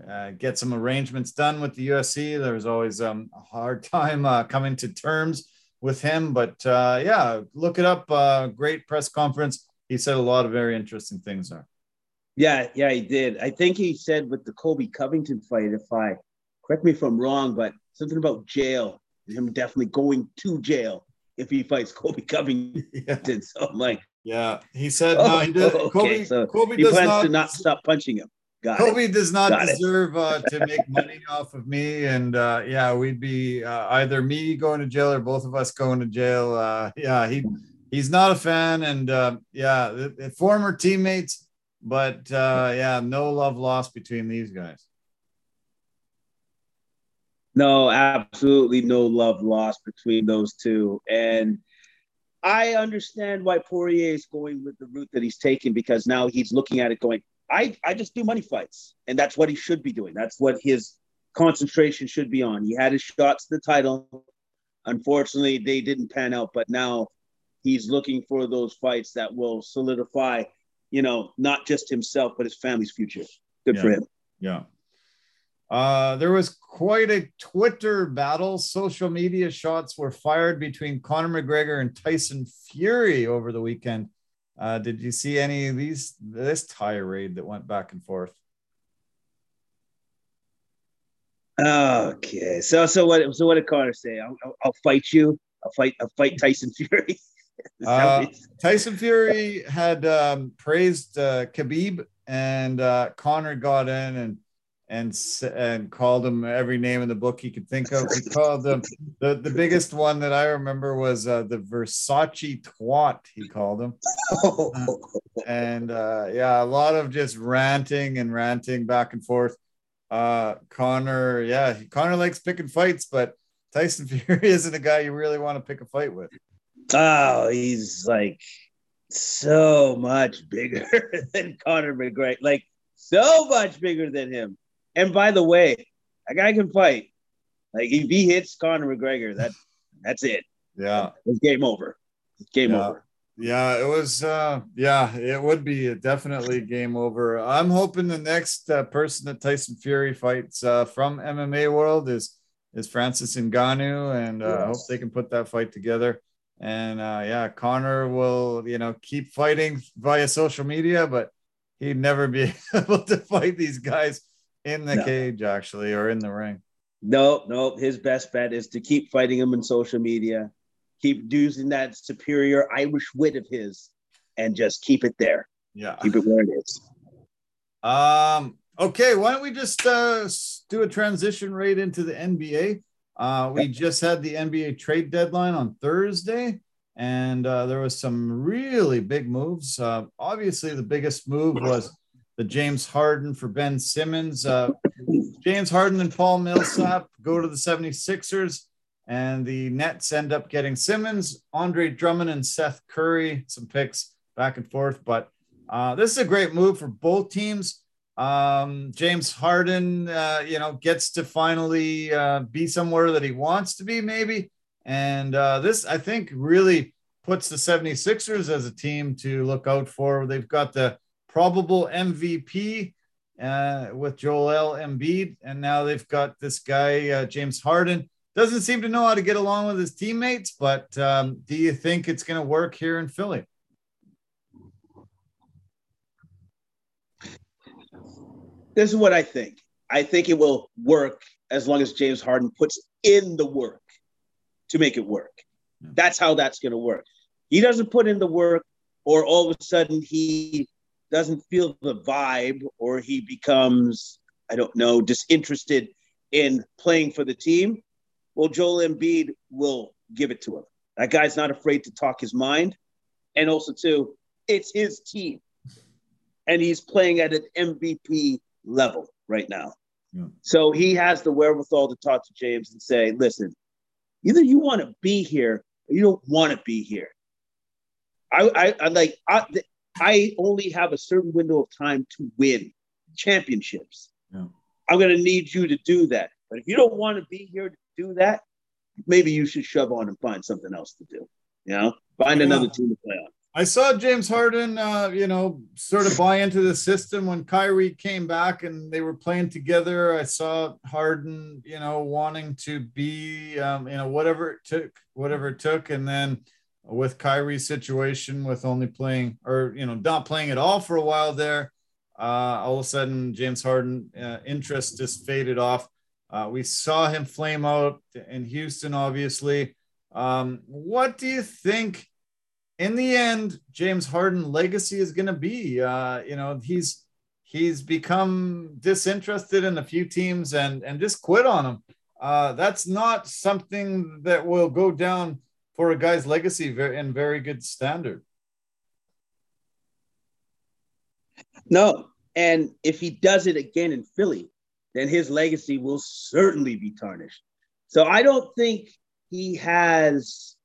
Speaker 1: uh, get some arrangements done with the UFC, there's always um, a hard time uh, coming to terms with him. But yeah, look it up. great press conference. He said a lot of very interesting things there.
Speaker 2: Yeah, yeah, he did. I think he said with the Colby Covington fight, if I correct me if I'm wrong, but something about jail him definitely going to jail if he fights Colby Covington. Yeah. So I'm like,
Speaker 1: yeah, he said oh, no. He did. Okay, Colby,
Speaker 2: so
Speaker 1: Colby
Speaker 2: he
Speaker 1: does
Speaker 2: plans
Speaker 1: not,
Speaker 2: to not stop punching him.
Speaker 1: Got Colby it. does not Got deserve uh, to make money off of me, and uh, yeah, we'd be uh, either me going to jail or both of us going to jail. Uh, yeah, he he's not a fan, and uh, yeah, the, the former teammates, but uh, yeah, no love lost between these guys.
Speaker 2: No, absolutely no love lost between those two. And I understand why Poirier is going with the route that he's taking because now he's looking at it going, I, I just do money fights. And that's what he should be doing. That's what his concentration should be on. He had his shots to the title. Unfortunately, they didn't pan out, but now he's looking for those fights that will solidify, you know, not just himself, but his family's future. Good
Speaker 1: yeah.
Speaker 2: for him.
Speaker 1: Yeah. Uh, there was quite a Twitter battle. Social media shots were fired between Conor McGregor and Tyson Fury over the weekend. Uh, did you see any of these this tirade that went back and forth?
Speaker 2: Okay, so so what so what did Conor say? I'll, I'll, I'll fight you. I'll fight. I'll fight Tyson Fury.
Speaker 1: uh, Tyson Fury had um, praised uh, Khabib, and uh, Conor got in and and and called him every name in the book he could think of. He called them the, the biggest one that I remember was uh, the Versace twat. He called him, uh, and uh, yeah, a lot of just ranting and ranting back and forth. Uh, Conor, yeah, Conor likes picking fights, but Tyson Fury isn't a guy you really want to pick a fight with.
Speaker 2: Oh, he's like so much bigger than Conor McGregor. Like so much bigger than him. And by the way, a guy can fight. Like if he hits Conor McGregor, that that's it.
Speaker 1: Yeah,
Speaker 2: it's game over. It's game
Speaker 1: yeah.
Speaker 2: over.
Speaker 1: Yeah, it was. Uh, yeah, it would be definitely game over. I'm hoping the next uh, person that Tyson Fury fights uh, from MMA world is is Francis Ngannou, and uh, yes. I hope they can put that fight together. And uh, yeah, Conor will you know keep fighting via social media, but he'd never be able to fight these guys in the no. cage actually or in the ring.
Speaker 2: No, no. His best bet is to keep fighting him in social media, keep using that superior Irish wit of his, and just keep it there.
Speaker 1: Yeah,
Speaker 2: keep it where it is.
Speaker 1: Um. Okay. Why don't we just uh, do a transition right into the NBA? Uh, we just had the NBA trade deadline on Thursday, and uh, there was some really big moves. Uh, obviously, the biggest move was the James Harden for Ben Simmons. Uh, James Harden and Paul Millsap go to the 76ers, and the Nets end up getting Simmons, Andre Drummond, and Seth Curry. Some picks back and forth, but uh, this is a great move for both teams. Um, James Harden, uh, you know, gets to finally uh, be somewhere that he wants to be, maybe. And uh, this, I think, really puts the 76ers as a team to look out for. They've got the probable MVP uh, with Joel Embiid, and now they've got this guy uh, James Harden. Doesn't seem to know how to get along with his teammates, but um, do you think it's going to work here in Philly?
Speaker 2: This is what I think. I think it will work as long as James Harden puts in the work to make it work. That's how that's going to work. he doesn't put in the work, or all of a sudden he doesn't feel the vibe, or he becomes, I don't know, disinterested in playing for the team, well, Joel Embiid will give it to him. That guy's not afraid to talk his mind. And also, too, it's his team. And he's playing at an MVP level right now. Yeah. So he has the wherewithal to talk to James and say, listen, either you want to be here or you don't want to be here. I, I, I like, I, I only have a certain window of time to win championships. Yeah. I'm going to need you to do that. But if you don't want to be here to do that, maybe you should shove on and find something else to do. You know, find yeah. another team to play on.
Speaker 1: I saw James Harden, uh, you know, sort of buy into the system when Kyrie came back and they were playing together. I saw Harden, you know, wanting to be, um, you know, whatever it took, whatever it took, and then with Kyrie's situation, with only playing or you know not playing at all for a while there, uh, all of a sudden James Harden uh, interest just faded off. Uh, we saw him flame out in Houston, obviously. Um, what do you think? In the end, James Harden legacy is going to be. Uh, you know, he's he's become disinterested in a few teams and and just quit on them. Uh, that's not something that will go down for a guy's legacy in very good standard.
Speaker 2: No, and if he does it again in Philly, then his legacy will certainly be tarnished. So I don't think he has,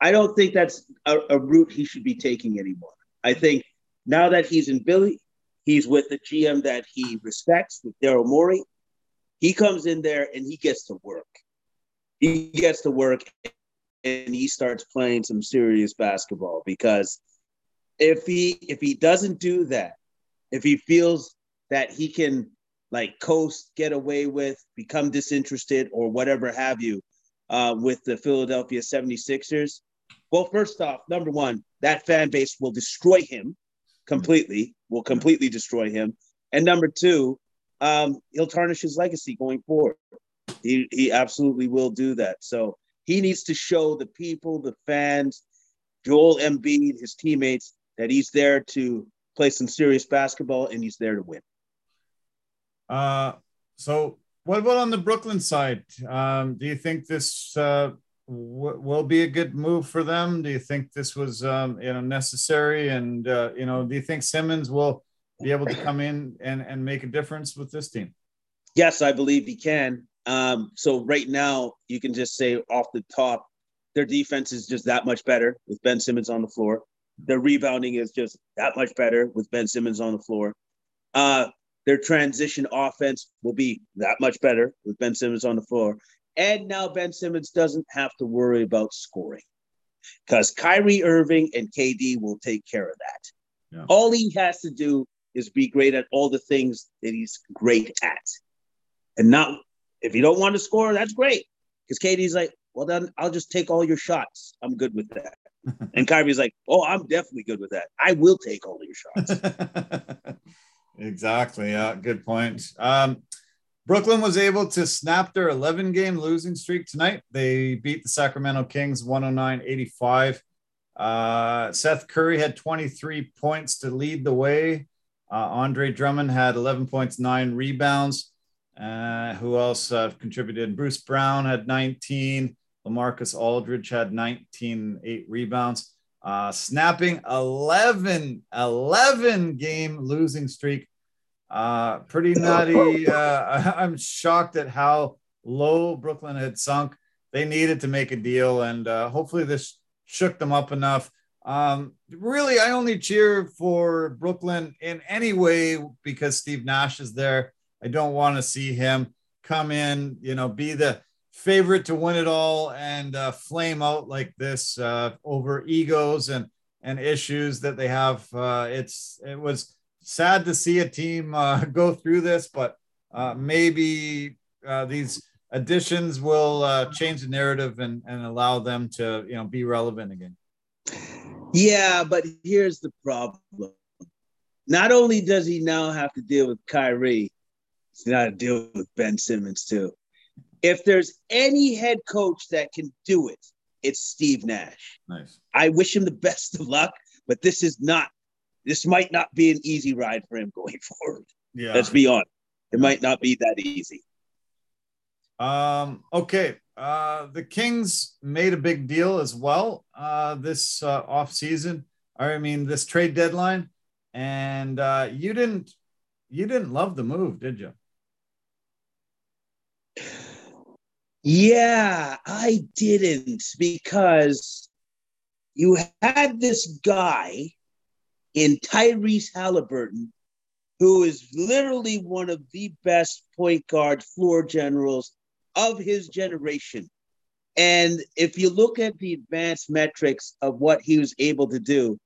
Speaker 2: I don't think that's a, a route he should be taking anymore. I think now that he's in Philly, he's with the GM that he respects, with Daryl Morey. He comes in there and he gets to work. He gets to work and he starts playing some serious basketball because if he if he doesn't do that, if he feels that he can like coast, get away with, become disinterested, or whatever have you, uh, with the Philadelphia 76ers. Well, first off, number one, that fan base will destroy him completely, will completely destroy him. And number two, um, he'll tarnish his legacy going forward. He, he absolutely will do that. So he needs to show the people, the fans, Joel Embiid, his teammates, that he's there to play some serious basketball and he's there to win.
Speaker 1: Uh, so, what about on the Brooklyn side? Um, do you think this uh, w- will be a good move for them? Do you think this was um, you know necessary? And uh, you know, do you think Simmons will be able to come in and and make a difference with this team?
Speaker 2: Yes, I believe he can. Um, so right now, you can just say off the top, their defense is just that much better with Ben Simmons on the floor. Their rebounding is just that much better with Ben Simmons on the floor. Uh, their transition offense will be that much better with Ben Simmons on the floor. And now Ben Simmons doesn't have to worry about scoring because Kyrie Irving and KD will take care of that. Yeah. All he has to do is be great at all the things that he's great at. And not, if you don't want to score, that's great. Because KD's like, well, then I'll just take all your shots. I'm good with that. and Kyrie's like, oh, I'm definitely good with that. I will take all your shots.
Speaker 1: Exactly. Yeah, good point. Um, Brooklyn was able to snap their 11 game losing streak tonight. They beat the Sacramento Kings 109 85. Uh, Seth Curry had 23 points to lead the way. Uh, Andre Drummond had 11 points, nine rebounds. Uh, who else uh, contributed? Bruce Brown had 19. Lamarcus Aldridge had 19, eight rebounds uh, snapping 11, 11 game losing streak. Uh, pretty nutty. Uh, I'm shocked at how low Brooklyn had sunk. They needed to make a deal, and uh, hopefully this shook them up enough. Um, really, I only cheer for Brooklyn in any way because Steve Nash is there. I don't want to see him come in, you know, be the favorite to win it all and uh, flame out like this uh, over egos and and issues that they have. Uh, it's it was sad to see a team uh, go through this, but uh, maybe uh, these additions will change the narrative and, and allow them to you know be relevant again.
Speaker 2: Yeah, but here's the problem. Not only does he now have to deal with Kyrie, he's got to deal with Ben Simmons too if there's any head coach that can do it, it's Steve Nash.
Speaker 1: Nice.
Speaker 2: I wish him the best of luck, but this is not. This might not be an easy ride for him going forward.
Speaker 1: Yeah.
Speaker 2: Let's be honest. It might not be that easy.
Speaker 1: Um, okay. Uh, the Kings made a big deal as well uh, this uh, off season. I mean, this trade deadline, and uh, you didn't you didn't love the move, did you?
Speaker 2: Yeah, I didn't because you had this guy in Tyrese Haliburton who is literally one of the best point guard floor generals of his generation. And if you look at the advanced metrics of what he was able to do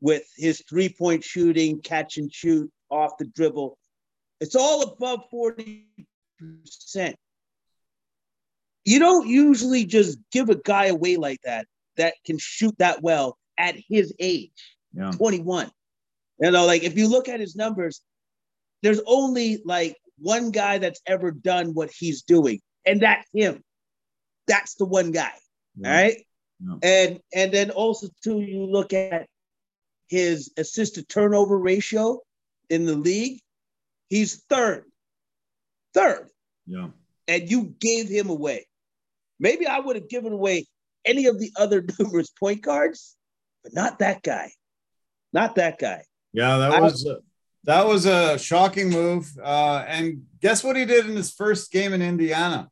Speaker 2: with his three point shooting, catch and shoot off the dribble, it's all above 40%. You don't usually just give a guy away like that that can shoot that well at his age,
Speaker 1: Yeah.
Speaker 2: 21. You know, like if you look at his numbers, there's only like one guy that's ever done what he's doing, and that's him. That's the one guy.
Speaker 1: Yeah.
Speaker 2: All right.
Speaker 1: Yeah.
Speaker 2: And and then also too, you look at his assist to turnover ratio in the league, he's third. Third.
Speaker 1: Yeah.
Speaker 2: And you gave him away. Maybe I would have given away any of the other numerous point guards, but not that guy. Not that guy.
Speaker 1: Yeah, that
Speaker 2: I-
Speaker 1: was a, that was a shocking move. Uh, and guess what he did in his first game in Indiana?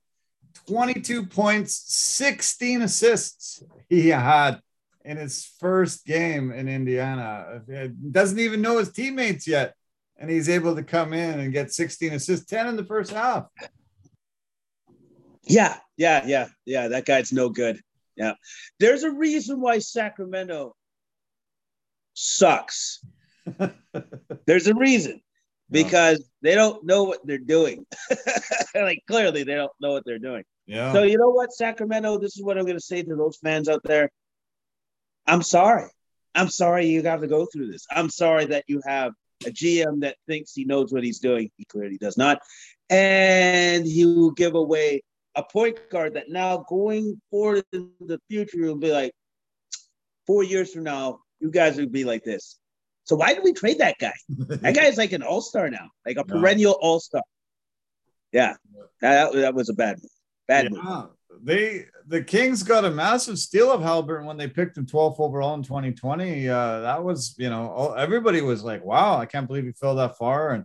Speaker 1: 22 points, 16 assists he had in his first game in Indiana. He doesn't even know his teammates yet. And he's able to come in and get 16 assists, 10 in the first half.
Speaker 2: Yeah, yeah, yeah, yeah. That guy's no good. Yeah. There's a reason why Sacramento sucks. There's a reason because they don't know what they're doing. like clearly they don't know what they're doing.
Speaker 1: yeah.
Speaker 2: So you know what, Sacramento, this is what I'm gonna say to those fans out there. I'm sorry. I'm sorry you have to go through this. I'm sorry that you have a GM that thinks he knows what he's doing. He clearly does not. And he will give away a point guard that now going forward in the future will be like four years from now, you guys will be like this. So why did we trade that guy? That guy is like an all-star now, like a perennial all-star. Yeah. That, that was a bad move. Bad move.
Speaker 1: Yeah, they the Kings got a massive steal of Halbert when they picked him 12th overall in 2020. Uh, that was, you know, all, everybody was like, "Wow, I can't believe he fell that far." And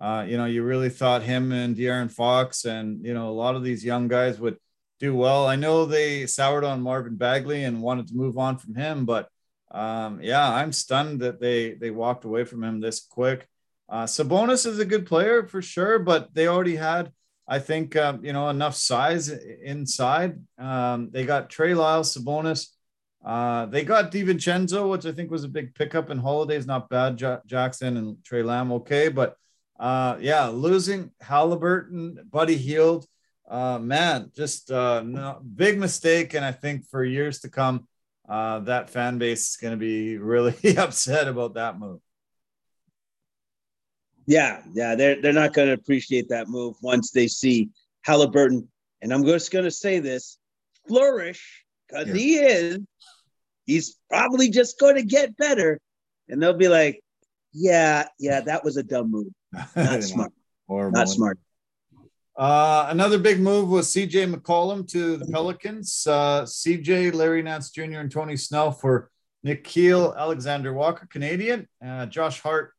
Speaker 1: uh, you know, you really thought him and De'Aaron Fox and you know a lot of these young guys would do well. I know they soured on Marvin Bagley and wanted to move on from him, but um, yeah, I'm stunned that they they walked away from him this quick. Uh, Sabonis is a good player for sure, but they already had I think um, you know enough size inside. Um, they got Trey Lyles, Sabonis. Uh, they got DiVincenzo, which I think was a big pickup. And Holiday's not bad. Ja- Jackson and Trey Lamb, okay, but uh, yeah, losing Haliburton, Buddy Hield, uh, man, just uh, no, big mistake. And I think for years to come, uh, that fan base is going to be really upset about that move.
Speaker 2: Yeah, yeah, they're they're not going to appreciate that move once they see Haliburton. And I'm just going to say this: flourish because
Speaker 1: Yeah.
Speaker 2: he is. He's probably just going to get better, and they'll be like, "Yeah, yeah, that was a dumb move. Not smart.
Speaker 1: Horrible.
Speaker 2: Not smart."
Speaker 1: Uh, another big move was CJ McCollum to the Pelicans. Uh, CJ, Larry Nance Jr., and Tony Snell for Nickeil Alexander Walker, Canadian. Uh, Josh Hart,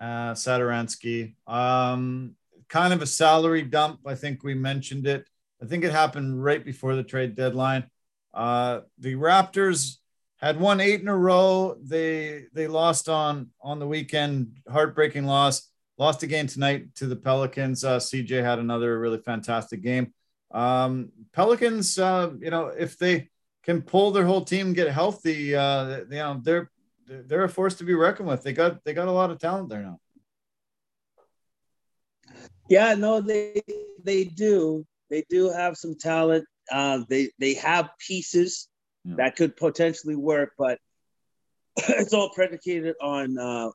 Speaker 1: uh, Satoransky. Um, kind of a salary dump. I think we mentioned it. I think it happened right before the trade deadline. Uh, the Raptors had won eight in a row. They they lost on on the weekend, heartbreaking loss. Lost again tonight to the Pelicans. Uh, CJ had another really fantastic game. Um, Pelicans, uh, you know, if they can pull their whole team, get healthy, uh, you know, they're they're a force to be reckoned with. They got they got a lot of talent there now.
Speaker 2: Yeah, no, they they do. They do have some talent. Uh, they they have pieces
Speaker 1: Yeah.
Speaker 2: that could potentially work, but it's all predicated on uh,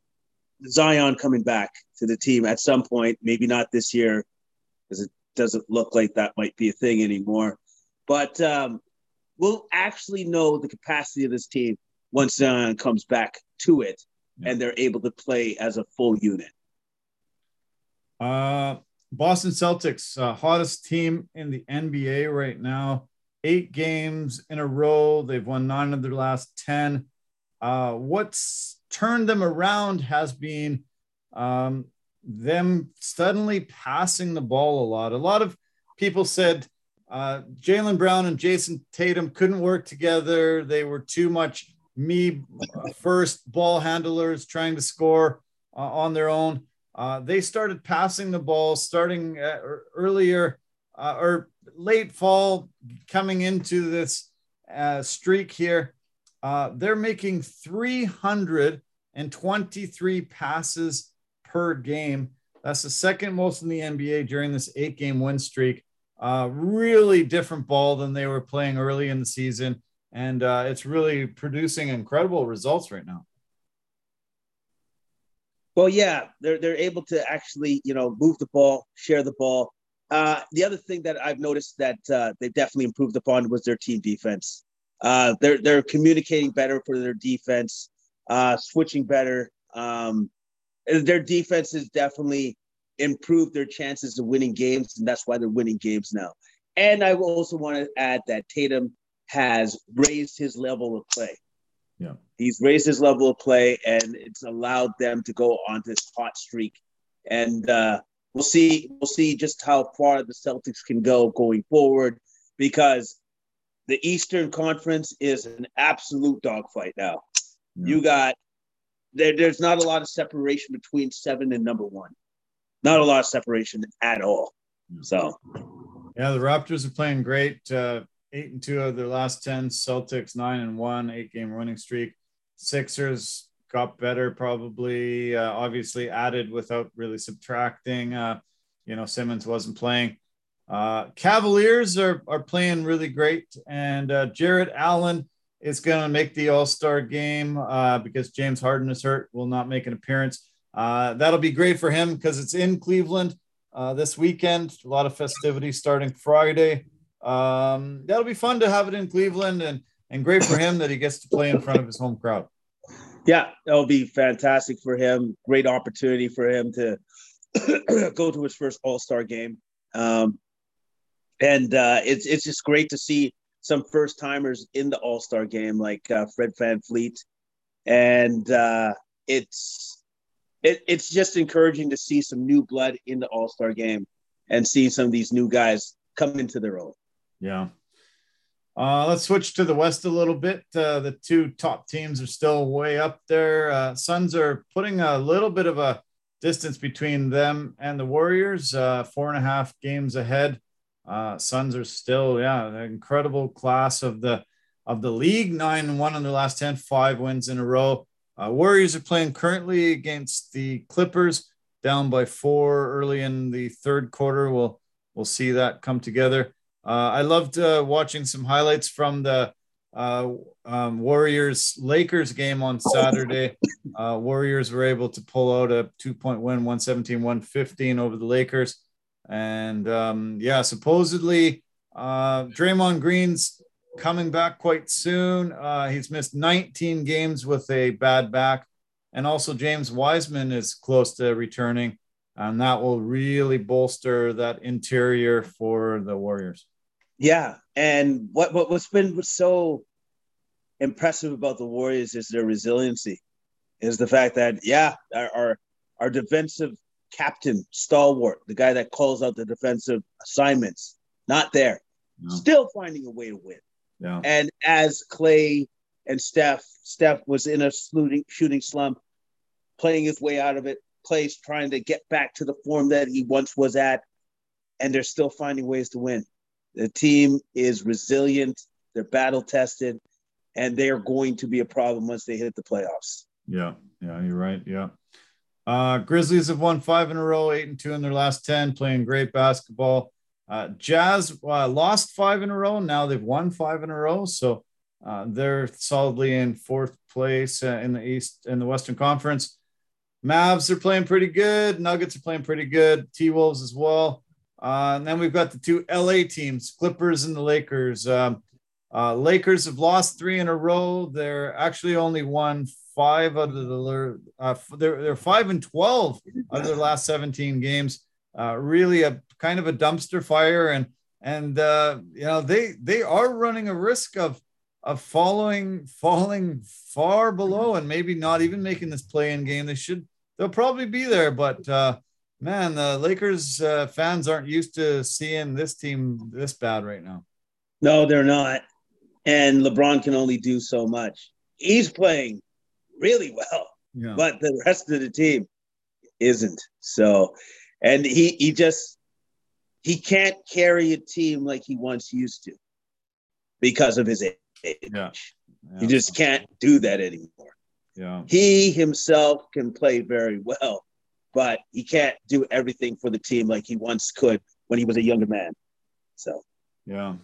Speaker 2: Zion coming back to the team at some point. Maybe not this year, because it doesn't look like that might be a thing anymore. But um, we'll actually know the capacity of this team once Zion comes back to it yeah. and they're able to play as a full unit.
Speaker 1: Uh, Boston Celtics, uh, hottest team in the NBA right now. Eight games in a row. They've won nine of their last 10. Uh, what's turned them around has been um, them suddenly passing the ball a lot. A lot of people said uh, Jaylen Brown and Jayson Tatum couldn't work together. They were too much me first ball handlers trying to score uh, on their own. Uh, they started passing the ball starting earlier uh, or late fall, coming into this uh, streak here. Uh, they're making 323 passes per game. That's the second most in the NBA during this eight game win streak. Uh, really different ball than they were playing early in the season. And uh, it's really producing incredible results right now.
Speaker 2: Well, yeah, they're, they're able to actually, you know, move the ball, share the ball. Uh, the other thing that I've noticed that uh, they definitely improved upon was their team defense. Uh, they're they're communicating better for their defense, uh, switching better. Um, their defense has definitely improved their chances of winning games, and that's why they're winning games now. And I also want to add that Tatum has raised his level of play.
Speaker 1: Yeah,
Speaker 2: he's raised his level of play, and it's allowed them to go on this hot streak. And uh, we'll see, we'll see just how far the Celtics can go going forward, because the Eastern Conference is an absolute dogfight now. Yeah. You got there, there's not a lot of separation between seven and number one. Not a lot of separation at all. So,
Speaker 1: yeah, the Raptors are playing great. Uh, eight and two of their last ten. Celtics nine and one, eight game winning streak. Sixers got better, probably. Uh, obviously, added without really subtracting. Uh, you know, Simmons wasn't playing. Uh, Cavaliers are are playing really great, and uh, Jarrett Allen is going to make the All Star game uh, because James Harden is hurt, will not make an appearance. Uh, that'll be great for him because it's in Cleveland uh, this weekend. A lot of festivities starting Friday. Um, that'll be fun to have it in Cleveland and, and great for him that he gets to play in front of his home crowd.
Speaker 2: Yeah, that'll be fantastic for him. Great opportunity for him to go to his first All Star game. Um, and uh, it's, it's just great to see some first timers in the All Star game, like uh, Fred VanVleet, and uh, it's it, it's just encouraging to see some new blood in the All Star game and see some of these new guys come into their own.
Speaker 1: Yeah. Uh, let's switch to the West a little bit. Uh, the two top teams are still way up there. Uh, Suns are putting a little bit of a distance between them and the Warriors, four and a half games ahead. Uh, Suns are still, yeah, incredible class of the of the league. Nine and one in their last 10, five wins in a row. Uh, Warriors are playing currently against the Clippers, down by four early in the third quarter. We'll we'll see that come together. Uh, I loved uh, watching some highlights from the uh, um, Warriors Lakers game on Saturday. Uh, Warriors were able to pull out a two point win, 117 115 over the Lakers. And um, yeah, supposedly uh, Draymond Green's coming back quite soon. Uh, he's missed 19 games with a bad back. And also, James Wiseman is close to returning. And that will really bolster that interior for the Warriors.
Speaker 2: Yeah. And what, what, what's been so impressive about the Warriors is their resiliency, is the fact that, yeah, our, our, our defensive captain, stalwart, the guy that calls out the defensive assignments, not there. No. Still finding a way to win.
Speaker 1: Yeah.
Speaker 2: And as Clay and Steph, Steph was in a shooting, shooting slump, playing his way out of it. Clay's trying to get back to the form that he once was at, and they're still finding ways to win. The team is resilient, they're battle tested, and they are going to be a problem once they hit the playoffs.
Speaker 1: Yeah, yeah, you're right. Yeah. Uh, Grizzlies have won five in a row, eight and two in their last 10, playing great basketball. Uh, Jazz uh, lost five in a row. Now they've won five in a row. So uh, they're solidly in fourth place uh, in the East, in the Western Conference. Mavs are playing pretty good. Nuggets are playing pretty good. T Wolves as well. Uh, and then we've got the two LA teams, Clippers and the Lakers. Um, Lakers have lost three in a row. They're actually only won five out of the uh, they're they're five and twelve out of their last seventeen games. Uh, really a kind of a dumpster fire, and and uh, you know they they are running a risk of of following falling far below and maybe not even making this play in game. They should they'll probably be there, but uh, man, the Lakers uh, fans aren't used to seeing this team this bad right now.
Speaker 2: No, they're not. And LeBron can only do so much. He's playing really well, yeah. but the rest of the team isn't. So, and he he just he can't carry a team like he once used to because of his age. Yeah. yeah. He just can't do that anymore.
Speaker 1: Yeah.
Speaker 2: He himself can play very well, but he can't do everything for the team like he once could when he was a younger man. So,
Speaker 1: yeah.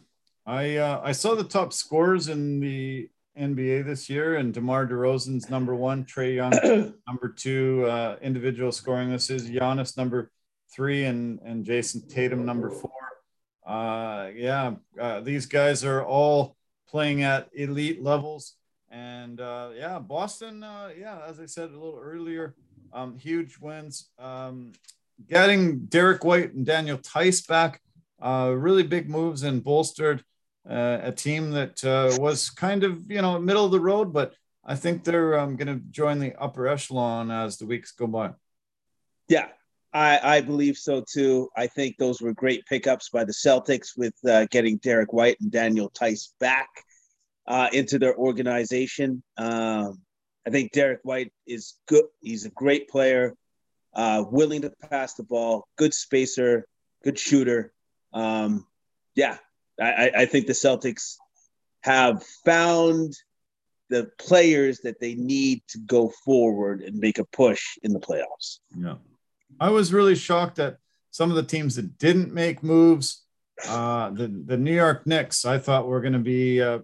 Speaker 1: I uh, I saw the top scores in the NBA this year, and DeMar DeRozan's number one, Trae Young number two, uh, individual scoring. This is Giannis number three, and and Jayson Tatum number four. Uh, yeah, uh, these guys are all playing at elite levels, and uh, yeah, Boston. Uh, yeah, as I said a little earlier, um, huge wins. Um, getting Derrick White and Daniel Theis back, uh, really big moves and bolstered uh, a team that uh, was kind of you know middle of the road, but I think they're um, going to join the upper echelon as the weeks go by.
Speaker 2: Yeah, I, I believe so too. I think those were great pickups by the Celtics with uh, getting Derrick White and Daniel Theis back uh, into their organization. Um, I think Derrick White is good. He's a great player, uh, willing to pass the ball, good spacer, good shooter. Um, yeah, I, I think the Celtics have found the players that they need to go forward and make a push in the playoffs.
Speaker 1: Yeah. I was really shocked at some of the teams that didn't make moves. Uh, the, the New York Knicks, I thought were going to be uh,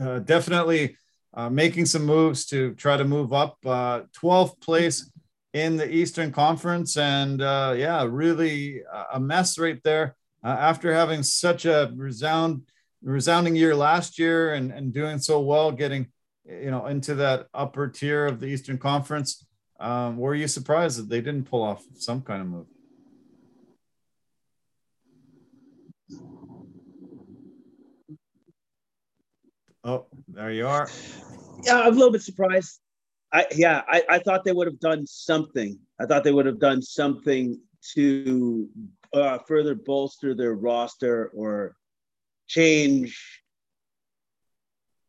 Speaker 1: uh, definitely uh, making some moves to try to move up. uh, 12th uh, place in the Eastern Conference. And uh, yeah, really a mess right there uh, after having such a resound, resounding year last year and, and doing so well, getting you know into that upper tier of the Eastern Conference. Um, were you surprised that they didn't pull off some kind of move? Oh, there you are.
Speaker 2: Yeah, I'm a little bit surprised. I yeah, I, I thought they would have done something. I thought they would have done something to uh, further bolster their roster or change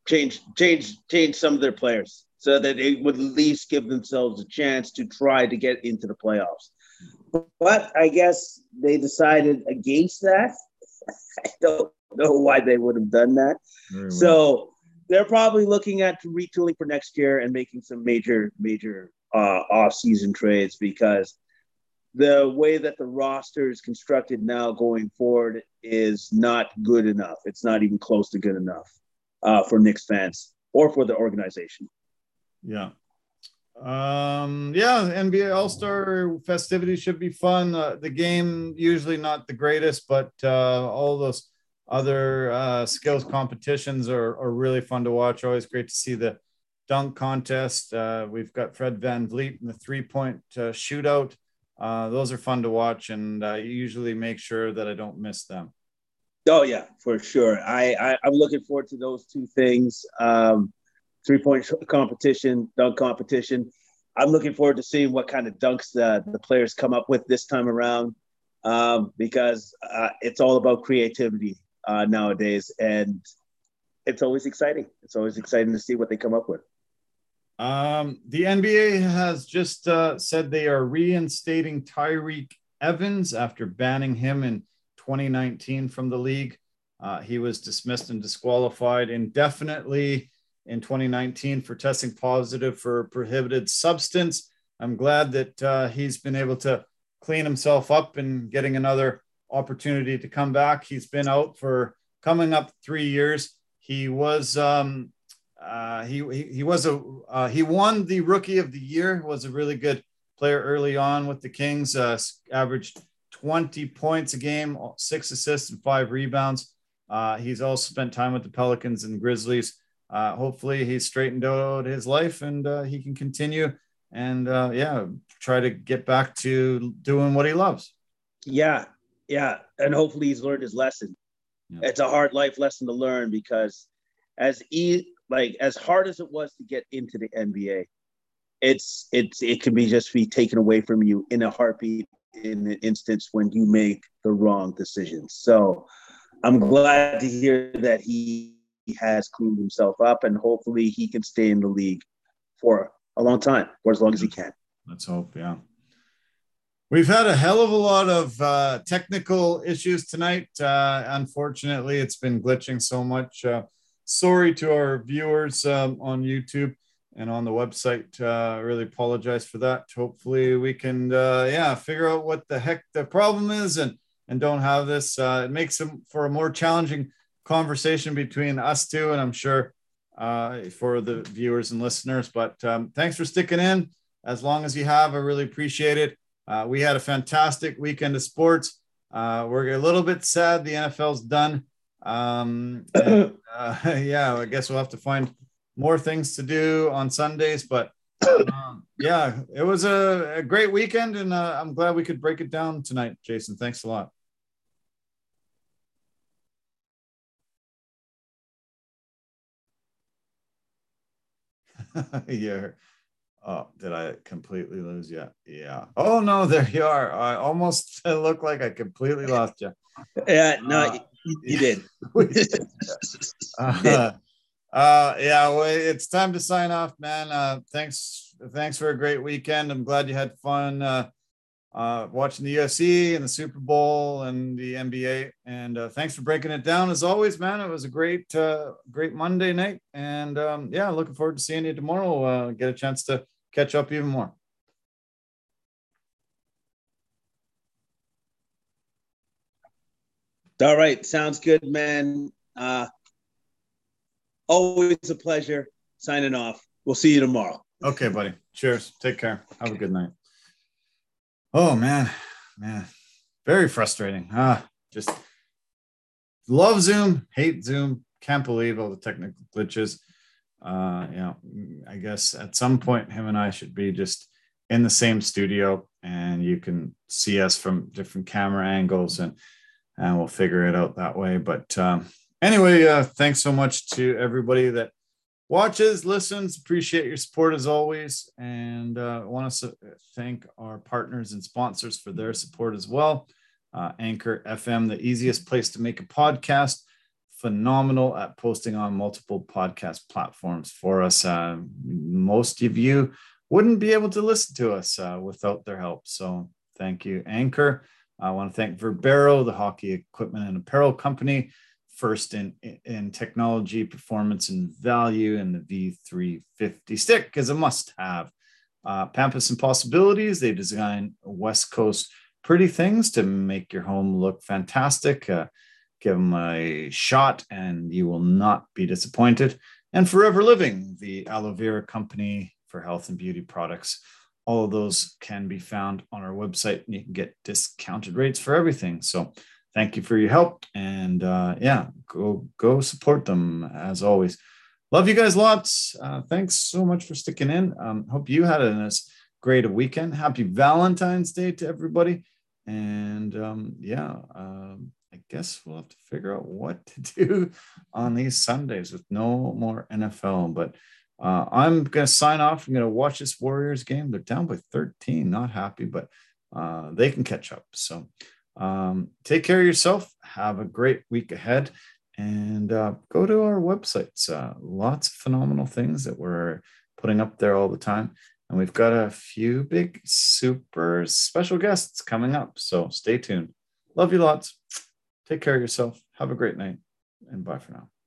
Speaker 2: change change change some of their players so that they would at least give themselves a chance to try to get into the playoffs. But I guess they decided against that. I don't know why they would have done that. So they're probably looking at retooling for next year and making some major, major uh, off-season trades because the way that the roster is constructed now going forward is not good enough. It's not even close to good enough uh, for Knicks fans or for the organization.
Speaker 1: Yeah. Um, yeah, NBA All Star festivities should be fun. Uh, the game usually not the greatest, but uh, all those other uh, skills competitions are, are really fun to watch. Always great to see the dunk contest. Uh, we've got Fred VanVleet in the three point uh, shootout uh, those are fun to watch, and I usually make sure that I don't miss them.
Speaker 2: Oh yeah, for sure. I, I am looking forward to those two things: um, three point competition, dunk competition. I'm looking forward to seeing what kind of dunks the, the players come up with this time around, um, because uh, it's all about creativity uh, nowadays, and it's always exciting. It's always exciting to see what they come up with.
Speaker 1: Um, the NBA has just uh, said they are reinstating Tyreke Evans after banning him in 2019 from the league. Uh, he was dismissed and disqualified indefinitely in 2019 for testing positive for a prohibited substance. I'm glad that uh, he's been able to clean himself up and getting another opportunity to come back. He's been out for coming up three years. He was um, uh, he, he, he was a uh, he won the rookie of the year. Was a really good player early on with the Kings. Uh, averaged 20 points a game, six assists and five rebounds. Uh, he's also spent time with the Pelicans and Grizzlies. Uh, hopefully, he's straightened out his life and uh, he can continue and uh, yeah, try to get back to doing what he loves.
Speaker 2: Yeah, yeah, and hopefully he's learned his lesson. Yeah. It's a hard life lesson to learn because as e like as hard as it was to get into the NBA, it's it's it can be just be taken away from you in a heartbeat in an instance when you make the wrong decisions. So I'm glad to hear that he has cleaned himself up and hopefully he can stay in the league for a long time for as long as he can.
Speaker 1: Let's hope, yeah. We've had a hell of a lot of uh, technical issues tonight. Uh, unfortunately, it's been glitching so much. Uh, sorry to our viewers um, on YouTube and on the website. Uh, really apologize for that. Hopefully, we can, uh, yeah, figure out what the heck the problem is and and don't have this. Uh, it makes them for a more challenging conversation between us two, and I'm sure uh, for the viewers and listeners. But um, thanks for sticking in. As long as you have, I really appreciate it. Uh, we had a fantastic weekend of sports. Uh, we're a little bit sad the NFL's done. Um, and, uh, yeah, I guess we'll have to find more things to do on Sundays. But um, yeah, it was a, a great weekend, and uh, I'm glad we could break it down tonight, Jason. Thanks a lot. yeah. Oh, did I completely lose you? Yeah. Oh no, there you are. I almost look like I completely lost you.
Speaker 2: Yeah, no, uh, you, did.
Speaker 1: uh, uh, yeah, well, it's time to sign off, man. Uh, thanks, thanks for a great weekend. I'm glad you had fun. Uh, uh, watching the UFC and the Super Bowl and the NBA. And uh, thanks for breaking it down as always, man. It was a great, uh, great Monday night. And um, yeah, looking forward to seeing you tomorrow. Uh, get a chance to catch up even more.
Speaker 2: All right, sounds good, man. Uh, always a pleasure. Signing off. We'll see you tomorrow.
Speaker 1: Okay, buddy. Cheers. Take care. Have a good night. Oh man, man, very frustrating. Ah, just love Zoom, hate Zoom. Can't believe all the technical glitches. Uh, you know, I guess at some point him and I should be just in the same studio, and you can see us from different camera angles, and and we'll figure it out that way. But um, anyway, uh, thanks so much to everybody that watches, listens. Appreciate your support as always. And uh, want to thank our partners and sponsors for their support as well. Uh, Anchor FM, the easiest place to make a podcast. Phenomenal at posting on multiple podcast platforms for us. Uh, most of you wouldn't be able to listen to us uh, without their help. So thank you, Anchor. I want to thank Verbero, the hockey equipment and apparel company first in, in technology, performance, and value, and the V350 stick is a must have. Uh, Pampas and Possibilities, they design West Coast pretty things to make your home look fantastic. Uh, give them a shot and you will not be disappointed. And Forever Living, the aloe vera company for health and beauty products. All of those can be found on our website and you can get discounted rates for everything. So thank you for your help and uh, yeah go go support them as always. Love you guys lots. Uh, thanks so much for sticking in. Um, hope you had a great weekend. Happy valentine's day to everybody. And um, yeah um, i guess we'll have to figure out what to do on these sundays with no more nfl but uh, i'm going to sign off i'm going to watch this warriors game they're down by 13 not happy but uh, they can catch up so um, take care of yourself. Have a great week ahead. And uh, go to our websites. Uh, lots of phenomenal things that we're putting up there all the time. And we've got a few big, super special guests coming up. So stay tuned. Love you lots. Take care of yourself. Have a great night. And bye for now.